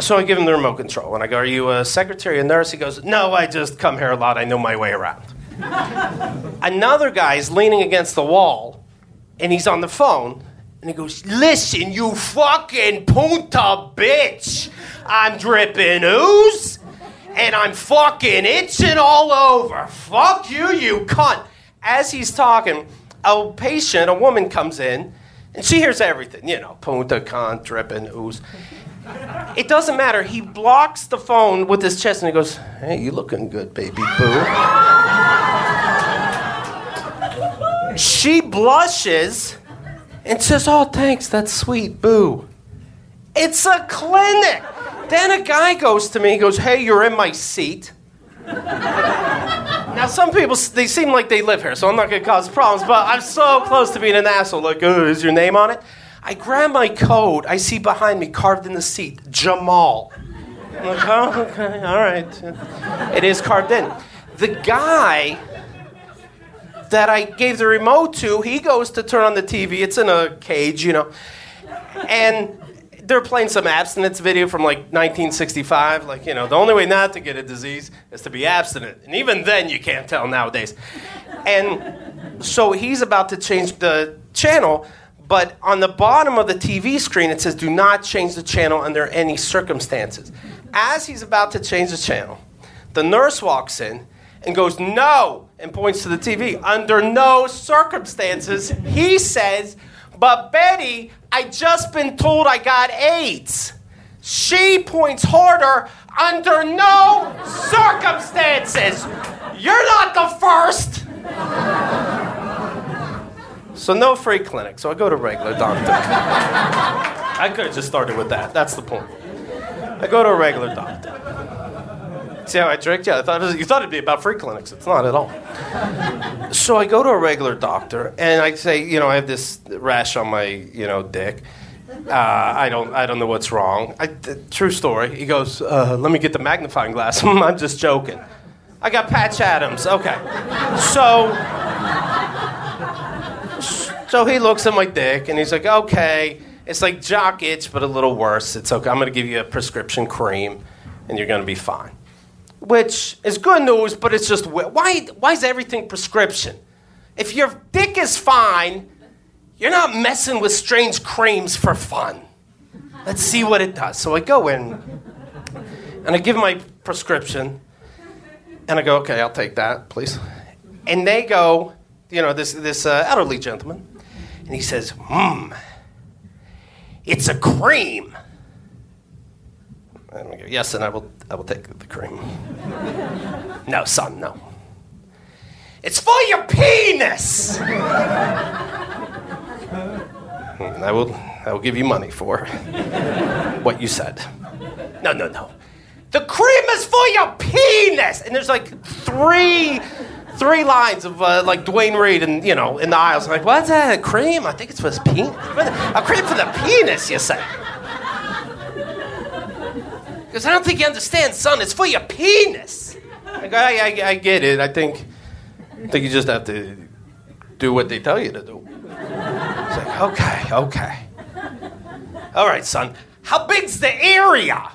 S6: so I give him the remote control, and I go, "Are you a secretary, a nurse?" He goes, "No, I just come here a lot. I know my way around." Another guy is leaning against the wall, and he's on the phone. And he goes, Listen, you fucking punta bitch. I'm dripping ooze and I'm fucking itching all over. Fuck you, you cunt. As he's talking, a patient, a woman comes in and she hears everything, you know, punta, cunt, dripping ooze. It doesn't matter. He blocks the phone with his chest and he goes, Hey, you looking good, baby boo. she blushes and says, Oh, thanks, that's sweet, boo. It's a clinic. Then a guy goes to me, he goes, Hey, you're in my seat. now, some people, they seem like they live here, so I'm not gonna cause problems, but I'm so close to being an asshole. Like, oh, is your name on it? I grab my coat, I see behind me, carved in the seat, Jamal. I'm like, oh, okay, all right. It is carved in. The guy that I gave the remote to, he goes to turn on the TV. It's in a cage, you know. and they're playing some abstinence video from like 1965. Like, you know, the only way not to get a disease is to be abstinent. And even then, you can't tell nowadays. And so he's about to change the channel, but on the bottom of the TV screen, it says, do not change the channel under any circumstances. As he's about to change the channel, the nurse walks in and goes, no, and points to the TV. Under no circumstances, he says, but Betty, I just been told I got AIDS. She points harder under no circumstances. You're not the first. So no free clinic. So I go to regular doctor. I could have just started with that. That's the point. I go to a regular doctor. See how I tricked you? I thought was, you thought it'd be about free clinics. It's not at all. so I go to a regular doctor and I say, you know, I have this rash on my, you know, dick. Uh, I don't, I don't know what's wrong. I, true story. He goes, uh, let me get the magnifying glass. I'm just joking. I got Patch Adams. Okay. So, so he looks at my dick and he's like, okay, it's like jock itch, but a little worse. It's okay. I'm going to give you a prescription cream and you're going to be fine which is good news, but it's just why, why is everything prescription? If your dick is fine, you're not messing with strange creams for fun. Let's see what it does. So I go in and I give my prescription and I go, okay, I'll take that, please. And they go, you know, this, this uh, elderly gentleman, and he says, hmm, it's a cream. And I go, yes, and I will, I will take the cream. no, son, no. It's for your penis! I will, I will give you money for what you said. No, no, no. The cream is for your penis! And there's like three, three lines of uh, like Duane Reade and, you know, in the aisles. I'm like, what's that, cream? I think it's for his penis. A cream for the penis, you say. Because I don't think you understand, son. It's for your penis. I, go, I, I, I get it. I think, I think you just have to do what they tell you to do. It's like, okay, okay. All right, son. How big's the area?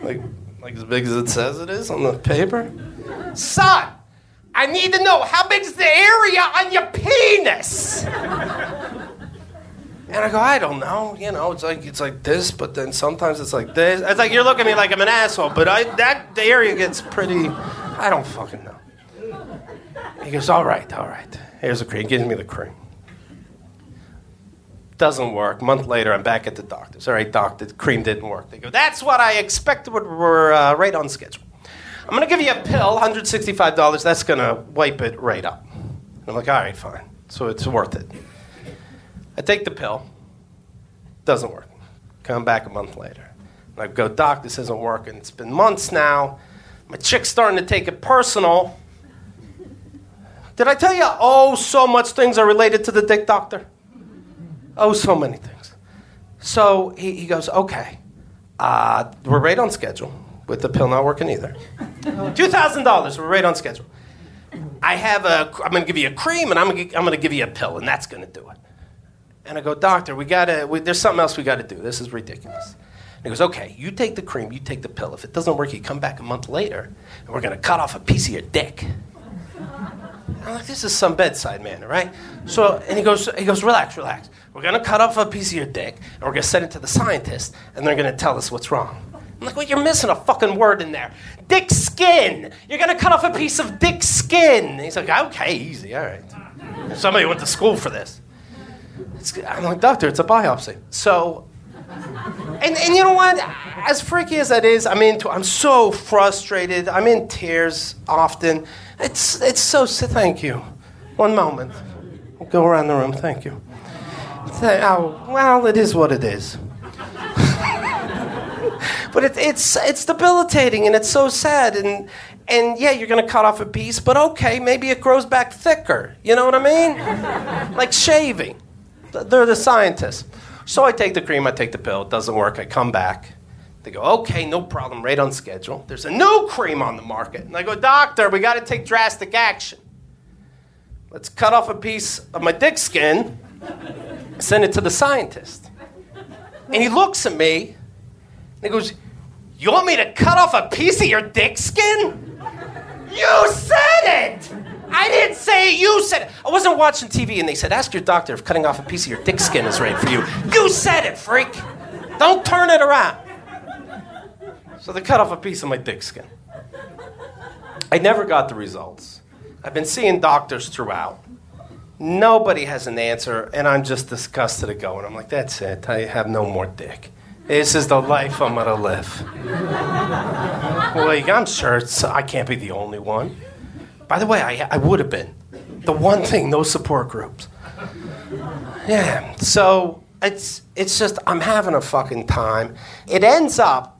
S6: like, like as big as it says it is on the paper? Son, I need to know how big's the area on your penis? And I go, I don't know. You know, it's like it's like this, but then sometimes it's like this. It's like you're looking at me like I'm an asshole, but I that the area gets pretty. I don't fucking know. He goes, all right, all right. Here's the cream. He gives me the cream. Doesn't work. Month later, I'm back at the doctor's. All right, doctor, cream didn't work. They go, that's what I expected. We're uh, right on schedule. I'm gonna give you a pill, $165. That's gonna wipe it right up. I'm like, all right, fine. So it's worth it. I take the pill, doesn't work. Come back a month later. And I go, Doc, this isn't working. It's been months now. My chick's starting to take it personal. Did I tell you, oh, so much things are related to the dick doctor? Oh, so many things. So he, he goes, okay, uh, we're right on schedule with the pill not working either. $2,000, we're right on schedule. I have a, I'm going to give you a cream and I'm going to give you a pill, and that's going to do it. And I go, doctor, we gotta, we, there's something else we gotta do. This is ridiculous. And he goes, okay, you take the cream, you take the pill. If it doesn't work, you come back a month later, and we're gonna cut off a piece of your dick. I'm like, this is some bedside manner, right? So, and he goes, he goes, relax, relax. We're gonna cut off a piece of your dick, and we're gonna send it to the scientist, and they're gonna tell us what's wrong. I'm like, well, you're missing a fucking word in there. Dick skin. You're gonna cut off a piece of dick skin. And he's like, okay, easy, all right. Somebody went to school for this. It's, I'm like, doctor, it's a biopsy. So, and, and you know what? As freaky as that is, I'm into. I'm so frustrated. I'm in tears often. It's it's so. Thank you. One moment. We'll go around the room. Thank you. Oh, well, it is what it is. but it, it's it's debilitating and it's so sad and and yeah, you're gonna cut off a piece, but okay, maybe it grows back thicker. You know what I mean? like shaving. They're the scientists. So I take the cream, I take the pill, it doesn't work, I come back. They go, okay, no problem, right on schedule. There's a new cream on the market. And I go, doctor, we gotta take drastic action. let's cut off a piece of my dick skin, send it to the scientist. And he looks at me and he goes, You want me to cut off a piece of your dick skin? You said it! I didn't say it, you said it. I wasn't watching TV and they said, Ask your doctor if cutting off a piece of your dick skin is right for you. You said it, freak! Don't turn it around. So they cut off a piece of my dick skin. I never got the results. I've been seeing doctors throughout. Nobody has an answer, and I'm just disgusted at going. I'm like, that's it. I have no more dick. This is the life I'm gonna live. like, I'm sure I can't be the only one. By the way, I, I would have been. The one thing, no support groups. Yeah, so it's, it's just, I'm having a fucking time. It ends up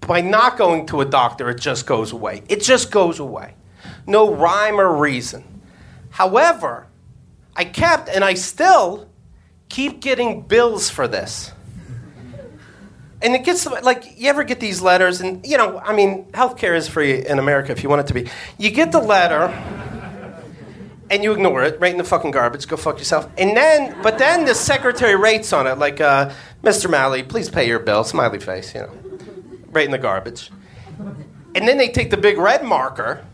S6: by not going to a doctor, it just goes away. It just goes away. No rhyme or reason. However, I kept and I still keep getting bills for this. And it gets like you ever get these letters, and you know, I mean, healthcare is free in America if you want it to be. You get the letter, and you ignore it, right in the fucking garbage. Go fuck yourself. And then, but then the secretary rates on it, like, uh, Mr. Malley, please pay your bill. Smiley face, you know, right in the garbage. And then they take the big red marker,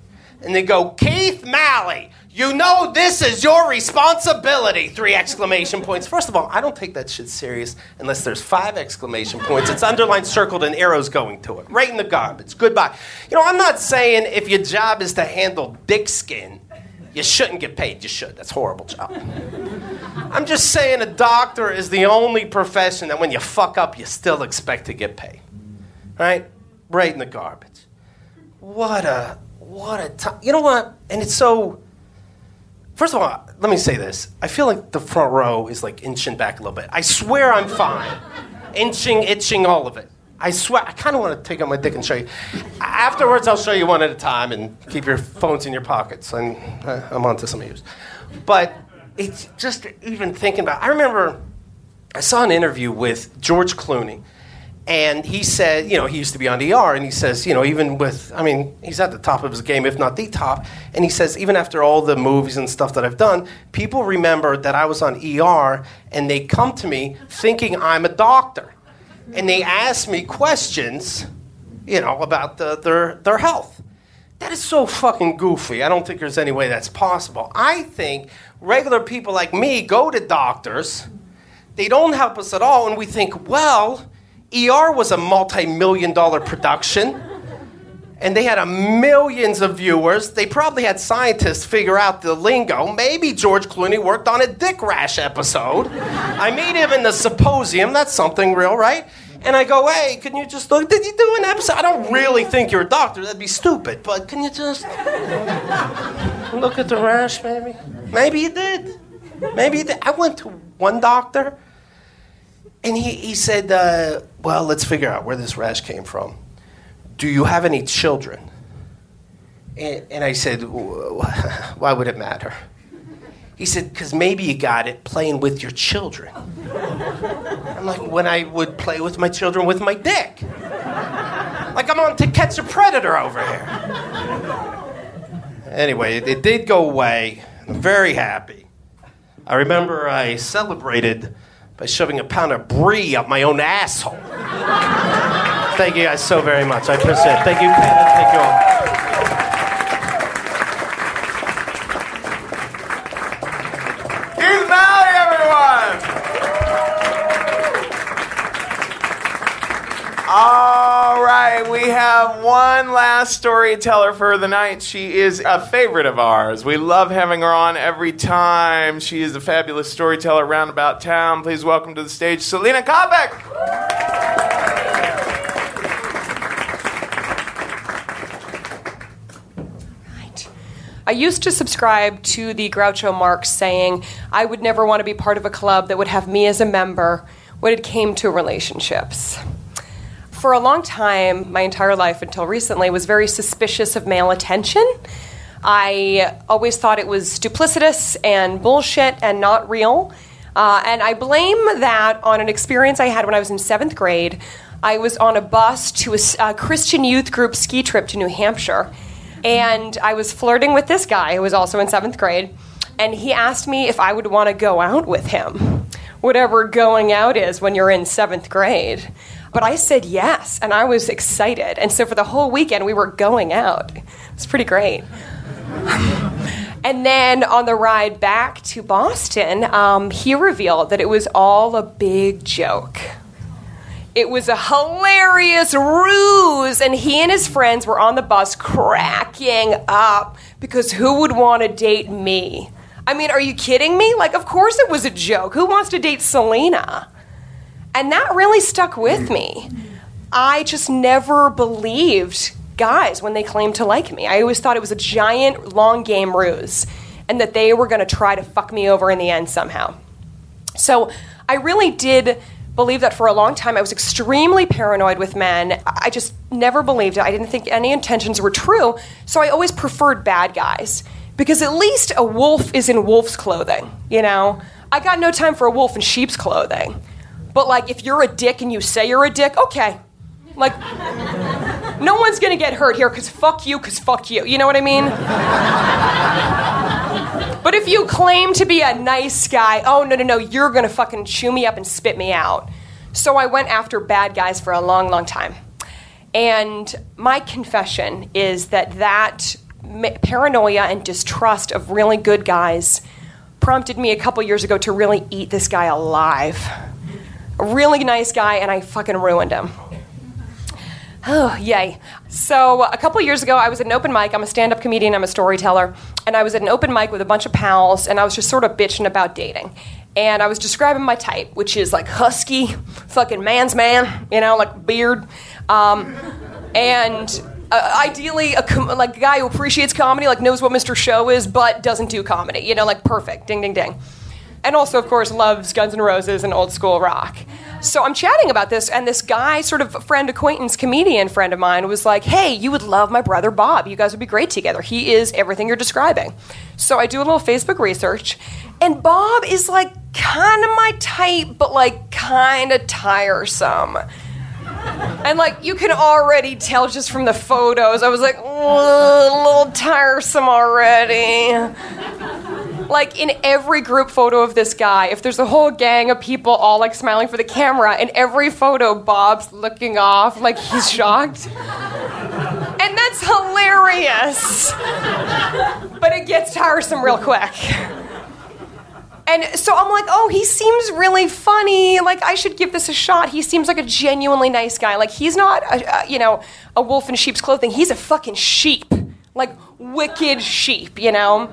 S6: and they go, Keith Malley, you know this is your responsibility! Three exclamation points. First of all, I don't take that shit serious unless there's five exclamation points. It's underlined, circled, and arrows going to it. Right in the garbage. Goodbye. You know, I'm not saying if your job is to handle dick skin, you shouldn't get paid. You should. That's horrible job. I'm just saying a doctor is the only profession that when you fuck up, you still expect to get paid. Right? Right in the garbage. What a what a time. You know what? And it's so First of all, let me say this. I feel like the front row is like inching back a little bit. I swear I'm fine. Inching, itching, all of it. I swear, I kind of want to take out my dick and show you. Afterwards, I'll show you one at a time and keep your phones in your pockets. And uh, I'm on to some of yours. But it's just even thinking about. I remember I saw an interview with George Clooney and he said, you know, he used to be on ER, and he says, you know, even with, I mean, he's at the top of his game, if not the top. And he says, even after all the movies and stuff that I've done, people remember that I was on ER, and they come to me thinking I'm a doctor. And they ask me questions, you know, about the, their, their health. That is so fucking goofy. I don't think there's any way that's possible. I think regular people like me go to doctors, they don't help us at all, and we think, well, ER was a multi million dollar production. And they had a millions of viewers. They probably had scientists figure out the lingo. Maybe George Clooney worked on a dick rash episode. I meet him in the symposium. That's something real, right? And I go, hey, can you just look? Did you do an episode? I don't really think you're a doctor. That'd be stupid. But can you just look at the rash, maybe? Maybe you did. Maybe you did. I went to one doctor and he, he said, uh, Well, let's figure out where this rash came from. Do you have any children? And, and I said, Why would it matter? He said, Because maybe you got it playing with your children. I'm like, When I would play with my children with my dick. Like I'm on to catch a predator over here. Anyway, it, it did go away. I'm very happy. I remember I celebrated by shoving a pound of brie up my own asshole. Thank you guys so very much. I appreciate it. Thank you, Kevin. Thank you all.
S2: Right, we have one last storyteller for the night. She is a favorite of ours. We love having her on every time. She is a fabulous storyteller around about town. Please welcome to the stage Selena Coppock.
S3: I used to subscribe to the Groucho Marx saying I would never want to be part of a club that would have me as a member when it came to relationships. For a long time, my entire life until recently, was very suspicious of male attention. I always thought it was duplicitous and bullshit and not real. Uh, and I blame that on an experience I had when I was in seventh grade. I was on a bus to a, a Christian youth group ski trip to New Hampshire, and I was flirting with this guy who was also in seventh grade. and he asked me if I would want to go out with him, whatever going out is when you're in seventh grade. But I said yes, and I was excited. And so for the whole weekend, we were going out. It's pretty great. and then on the ride back to Boston, um, he revealed that it was all a big joke. It was a hilarious ruse, and he and his friends were on the bus cracking up because who would want to date me? I mean, are you kidding me? Like, of course it was a joke. Who wants to date Selena? And that really stuck with me. I just never believed guys when they claimed to like me. I always thought it was a giant long game ruse and that they were going to try to fuck me over in the end somehow. So I really did believe that for a long time. I was extremely paranoid with men. I just never believed it. I didn't think any intentions were true. So I always preferred bad guys because at least a wolf is in wolf's clothing, you know? I got no time for a wolf in sheep's clothing. But like if you're a dick and you say you're a dick, okay. Like no one's gonna get hurt here because fuck you, because fuck you. You know what I mean? but if you claim to be a nice guy, oh no, no, no, you're gonna fucking chew me up and spit me out. So I went after bad guys for a long, long time. And my confession is that that paranoia and distrust of really good guys prompted me a couple years ago to really eat this guy alive. A really nice guy, and I fucking ruined him. Oh, yay. So, a couple years ago, I was at an open mic. I'm a stand up comedian, I'm a storyteller. And I was at an open mic with a bunch of pals, and I was just sort of bitching about dating. And I was describing my type, which is like husky, fucking man's man, you know, like beard. Um, and uh, ideally, a com- like a guy who appreciates comedy, like knows what Mr. Show is, but doesn't do comedy, you know, like perfect, ding, ding, ding and also, of course, loves Guns N' Roses and old school rock. So I'm chatting about this, and this guy, sort of friend, acquaintance, comedian friend of mine, was like, Hey, you would love my brother Bob. You guys would be great together. He is everything you're describing. So I do a little Facebook research, and Bob is like kind of my type, but like kind of tiresome. And like you can already tell just from the photos, I was like, a little tiresome already like in every group photo of this guy, if there's a whole gang of people all like smiling for the camera, in every photo, Bob's looking off like he's shocked. And that's hilarious. But it gets tiresome real quick. And so I'm like, oh, he seems really funny. Like, I should give this a shot. He seems like a genuinely nice guy. Like, he's not, a, a, you know, a wolf in sheep's clothing. He's a fucking sheep. Like, wicked sheep, you know?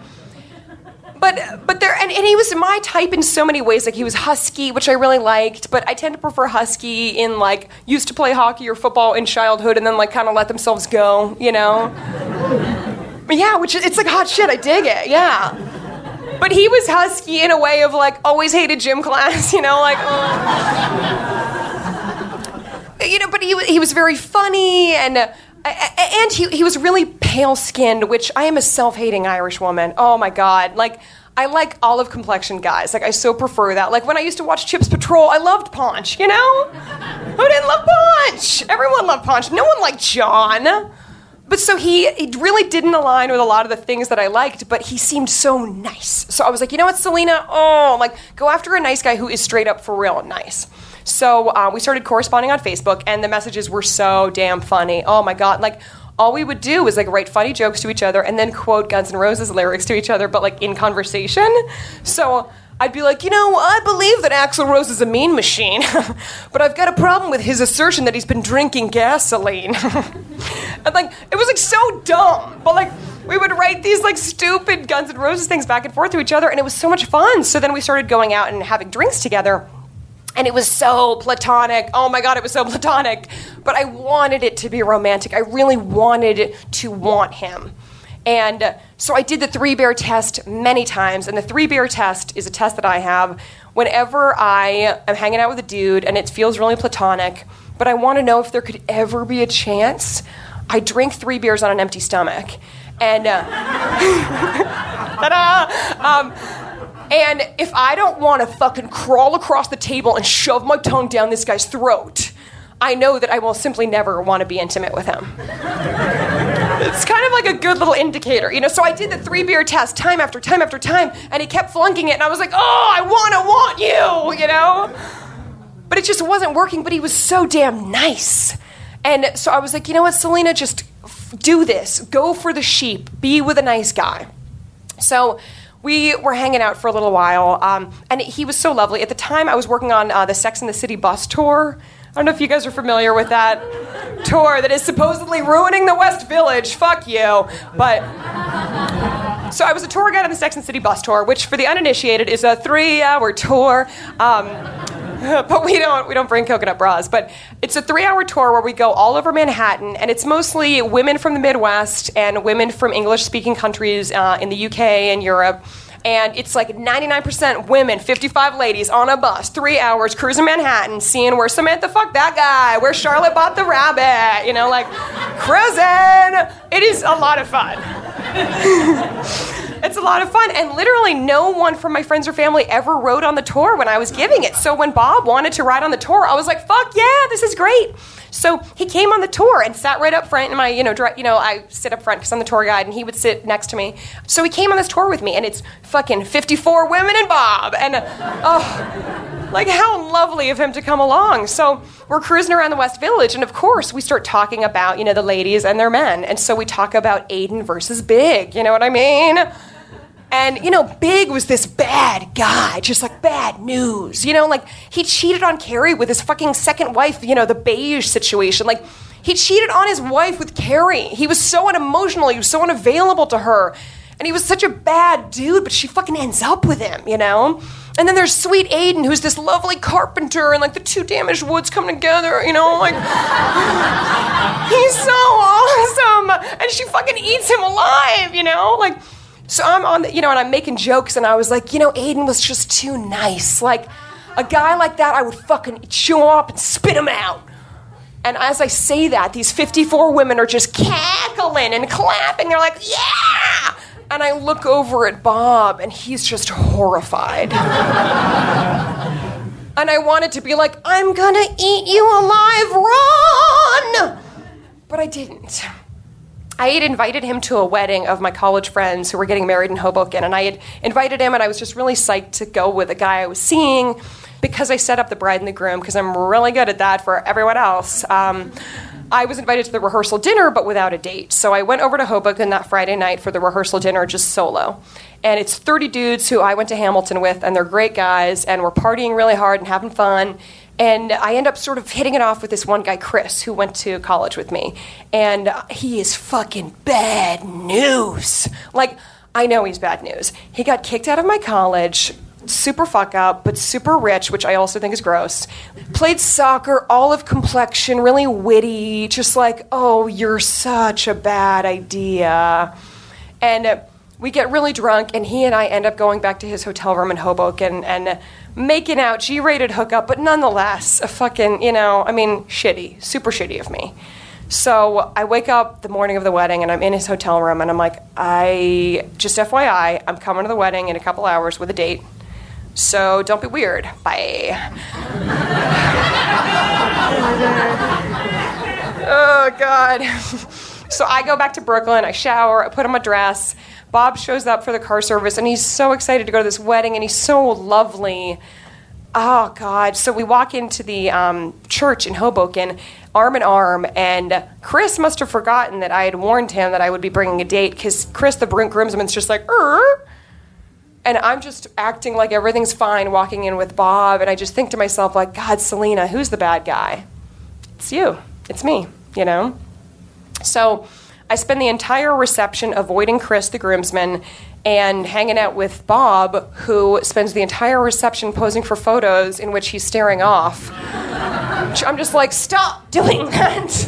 S3: but but there and, and he was my type in so many ways like he was husky which i really liked but i tend to prefer husky in like used to play hockey or football in childhood and then like kind of let themselves go you know yeah which it's like hot shit i dig it yeah but he was husky in a way of like always hated gym class you know like uh. you know but he, he was very funny and uh, and he, he was really pale skinned, which I am a self hating Irish woman. Oh my God. Like, I like olive complexion guys. Like, I so prefer that. Like, when I used to watch Chips Patrol, I loved Ponch, you know? Who didn't love Ponch? Everyone loved Ponch. No one liked John. But so he, he really didn't align with a lot of the things that I liked, but he seemed so nice. So I was like, you know what, Selena? Oh, like, go after a nice guy who is straight up for real nice. So uh, we started corresponding on Facebook, and the messages were so damn funny. Oh my god, like all we would do was like write funny jokes to each other and then quote Guns N' Roses lyrics to each other, but like in conversation. So I'd be like, you know, I believe that Axl Rose is a mean machine, but I've got a problem with his assertion that he's been drinking gasoline. and like, it was like so dumb, but like, we would write these like stupid Guns N' Roses things back and forth to each other, and it was so much fun. So then we started going out and having drinks together. And it was so platonic. Oh my God, it was so platonic. But I wanted it to be romantic. I really wanted to want him. And so I did the three bear test many times. And the three bear test is a test that I have whenever I am hanging out with a dude and it feels really platonic, but I want to know if there could ever be a chance. I drink three beers on an empty stomach. And, uh! Um, and if I don't want to fucking crawl across the table and shove my tongue down this guy's throat, I know that I will simply never want to be intimate with him. It's kind of like a good little indicator, you know. So I did the three beer test time after time after time, and he kept flunking it, and I was like, oh, I want to want you, you know. But it just wasn't working. But he was so damn nice, and so I was like, you know what, Selena, just f- do this. Go for the sheep. Be with a nice guy. So we were hanging out for a little while, um, and he was so lovely. At the time, I was working on uh, the Sex and the City bus tour. I don't know if you guys are familiar with that tour that is supposedly ruining the West Village. Fuck you. But so I was a tour guide on the Sex and City bus tour, which for the uninitiated is a three-hour tour. Um, but we don't we don't bring coconut bras. But it's a three hour tour where we go all over Manhattan, and it's mostly women from the Midwest and women from English speaking countries uh, in the UK and Europe. And it's like 99% women, 55 ladies on a bus, three hours cruising Manhattan, seeing where Samantha fucked that guy, where Charlotte bought the rabbit, you know, like cruising. It is a lot of fun. it's a lot of fun. And literally, no one from my friends or family ever rode on the tour when I was giving it. So when Bob wanted to ride on the tour, I was like, fuck yeah, this is great. So he came on the tour and sat right up front. And my, you know, you know, I sit up front because I'm the tour guide, and he would sit next to me. So he came on this tour with me, and it's fucking 54 women and Bob, and oh, like how lovely of him to come along. So we're cruising around the West Village, and of course we start talking about, you know, the ladies and their men, and so we talk about Aidan versus Big. You know what I mean? And, you know, Big was this bad guy, just like bad news. You know, like he cheated on Carrie with his fucking second wife, you know, the beige situation. Like he cheated on his wife with Carrie. He was so unemotional, he was so unavailable to her. And he was such a bad dude, but she fucking ends up with him, you know? And then there's sweet Aidan, who's this lovely carpenter, and like the two damaged woods come together, you know? Like, he's so awesome. And she fucking eats him alive, you know? Like, so I'm on, the, you know, and I'm making jokes, and I was like, you know, Aidan was just too nice. Like, a guy like that, I would fucking chew him up and spit him out. And as I say that, these 54 women are just cackling and clapping. They're like, yeah! And I look over at Bob, and he's just horrified. and I wanted to be like, I'm gonna eat you alive, run! But I didn't. I had invited him to a wedding of my college friends who were getting married in Hoboken, and I had invited him, and I was just really psyched to go with a guy I was seeing because I set up the bride and the groom because I'm really good at that for everyone else. Um, I was invited to the rehearsal dinner, but without a date. So I went over to Hoboken that Friday night for the rehearsal dinner just solo. And it's 30 dudes who I went to Hamilton with, and they're great guys, and we're partying really hard and having fun. And I end up sort of hitting it off with this one guy, Chris, who went to college with me. And he is fucking bad news. Like, I know he's bad news. He got kicked out of my college, super fuck up, but super rich, which I also think is gross. Played soccer, olive complexion, really witty, just like, oh, you're such a bad idea. And we get really drunk, and he and I end up going back to his hotel room in Hoboken and making out, G rated hookup, but nonetheless, a fucking, you know, I mean, shitty, super shitty of me. So I wake up the morning of the wedding and I'm in his hotel room and I'm like, I, just FYI, I'm coming to the wedding in a couple hours with a date. So don't be weird. Bye. oh, God. so I go back to Brooklyn, I shower, I put on my dress. Bob shows up for the car service and he's so excited to go to this wedding and he's so lovely. Oh, God. So we walk into the um, church in Hoboken, arm in arm, and Chris must have forgotten that I had warned him that I would be bringing a date because Chris, the groomsman's just like, er. And I'm just acting like everything's fine, walking in with Bob, and I just think to myself, like, God, Selena, who's the bad guy? It's you. It's me, you know? So I spend the entire reception avoiding Chris, the groomsman, and hanging out with Bob, who spends the entire reception posing for photos in which he's staring off. I'm just like, stop doing that.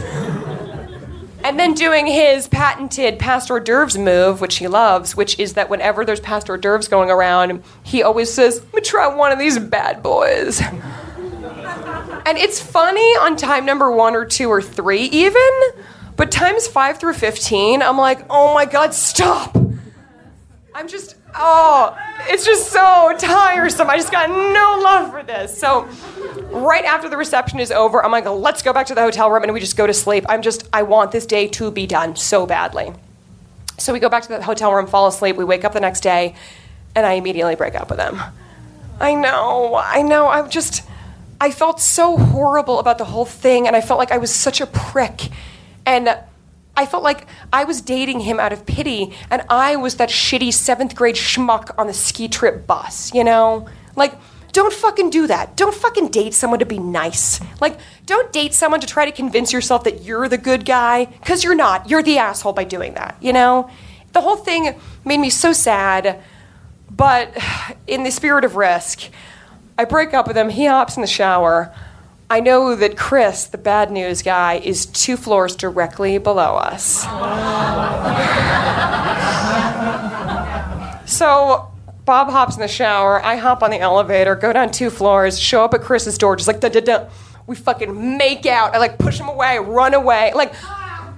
S3: and then doing his patented passed hors d'oeuvres move, which he loves, which is that whenever there's passed hors d'oeuvres going around, he always says, let me try one of these bad boys. and it's funny on time number one or two or three, even. But times five through 15, I'm like, oh my God, stop. I'm just, oh, it's just so tiresome. I just got no love for this. So, right after the reception is over, I'm like, let's go back to the hotel room and we just go to sleep. I'm just, I want this day to be done so badly. So, we go back to the hotel room, fall asleep. We wake up the next day, and I immediately break up with him. I know, I know. I'm just, I felt so horrible about the whole thing, and I felt like I was such a prick. And I felt like I was dating him out of pity, and I was that shitty seventh grade schmuck on the ski trip bus, you know? Like, don't fucking do that. Don't fucking date someone to be nice. Like, don't date someone to try to convince yourself that you're the good guy, because you're not. You're the asshole by doing that, you know? The whole thing made me so sad, but in the spirit of risk, I break up with him. He hops in the shower. I know that Chris, the bad news guy, is two floors directly below us. so Bob hops in the shower. I hop on the elevator, go down two floors, show up at Chris's door, just like da da da. We fucking make out. I like push him away, run away. Like,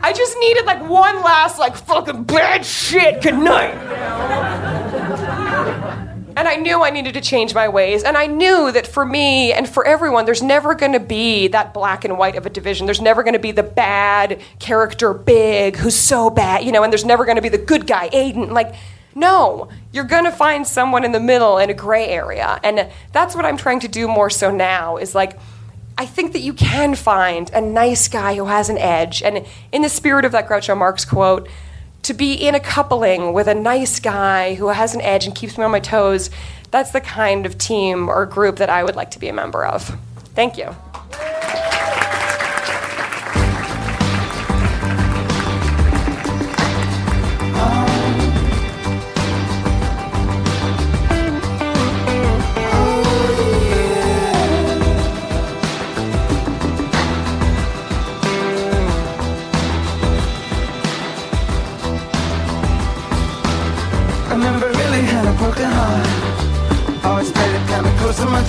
S3: I just needed like one last like fucking bad shit. Good night. And I knew I needed to change my ways. And I knew that for me and for everyone, there's never going to be that black and white of a division. There's never going to be the bad character, big, who's so bad, you know, and there's never going to be the good guy, Aidan. Like, no, you're going to find someone in the middle in a gray area. And that's what I'm trying to do more so now is like, I think that you can find a nice guy who has an edge. And in the spirit of that Groucho Marx quote, to be in a coupling with a nice guy who has an edge and keeps me on my toes, that's the kind of team or group that I would like to be a member of. Thank you.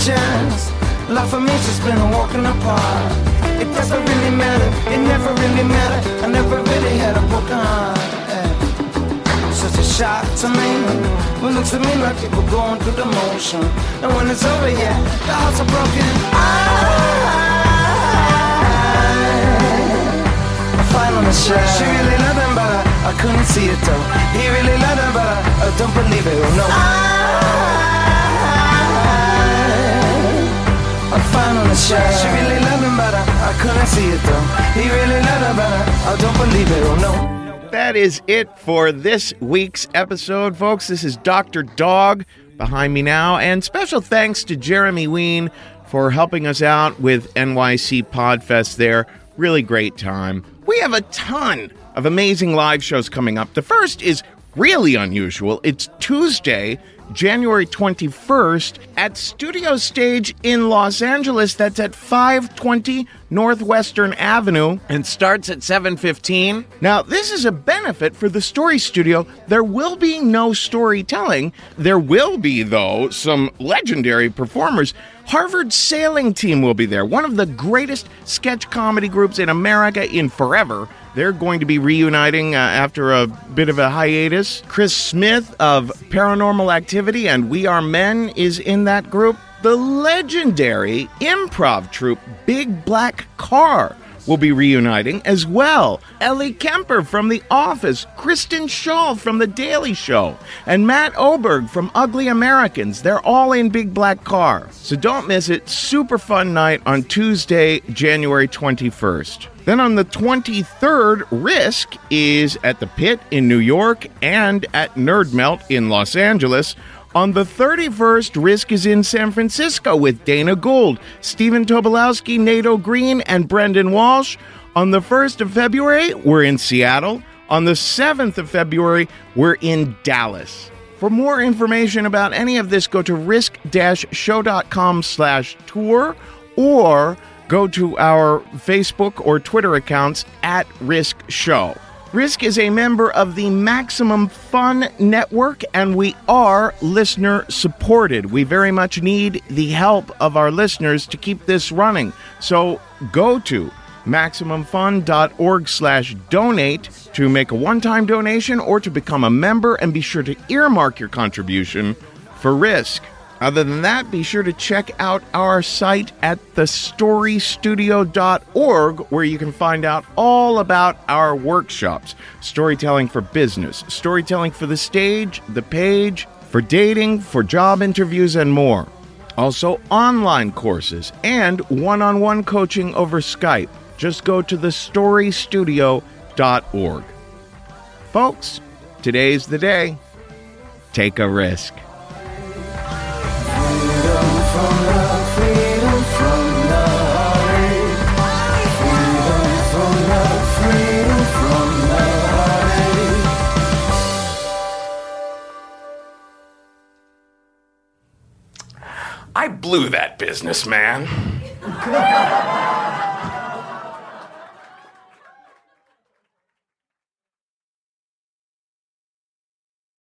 S7: Chest. Life for me just been a walk in the park. It doesn't really matter, it never really mattered. I never really had a broken heart. Such a shock to me. It looks to me like people going through the motion. And when it's over, yeah, the hearts are broken. I, I finally shared. She really loved him, but I, I couldn't see it though. He really loved him, but I, I don't believe it. Oh no. I, I finally shared. She really loved him, but I, I couldn't see it though. He really loved him, but I, I don't believe it. Oh no.
S2: That is it for this week's episode, folks. This is Dr. Dog behind me now. And special thanks to Jeremy Ween for helping us out with NYC Podfest there. Really great time. We have a ton of amazing live shows coming up. The first is really unusual. It's Tuesday, January 21st at Studio Stage in Los Angeles. That's at 520 North Western Avenue and starts at 7:15. Now, this is a benefit for the Story Studio. There will be no storytelling. There will be though some legendary performers. Harvard Sailing Team will be there, one of the greatest sketch comedy groups in America in forever. They're going to be reuniting uh, after a bit of a hiatus. Chris Smith of Paranormal Activity and We Are Men is in that group. The legendary improv troupe Big Black Car will be reuniting as well. Ellie Kemper from The Office, Kristen Schaal from The Daily Show, and Matt Oberg from Ugly Americans. They're all in Big Black Car. So don't miss it. Super fun night on Tuesday, January 21st. Then on the 23rd, Risk is at the Pit in New York and at Nerd Melt in Los Angeles. On the 31st, Risk is in San Francisco with Dana Gould, Stephen Tobolowsky, Nato Green, and Brendon Walsh. On the 1st of February, we're in Seattle. On the 7th of February, we're in Dallas. For more information about any of this, go to risk-show.com slash tour or go to our Facebook or Twitter accounts at Risk Show. Risk is a member of the Maximum Fun Network, and we are listener supported. We very much need the help of our listeners to keep this running. So go to MaximumFun.org slash donate to make a one-time donation or to become a member and be sure to earmark your contribution for risk. Other than that, be sure to check out our site at thestorystudio.org where you can find out all about our workshops storytelling for business, storytelling for the stage, the page, for dating, for job interviews, and more. Also, online courses and one on one coaching over Skype. Just go to thestorystudio.org. Folks, today's the day. Take a risk. I blew that business, man.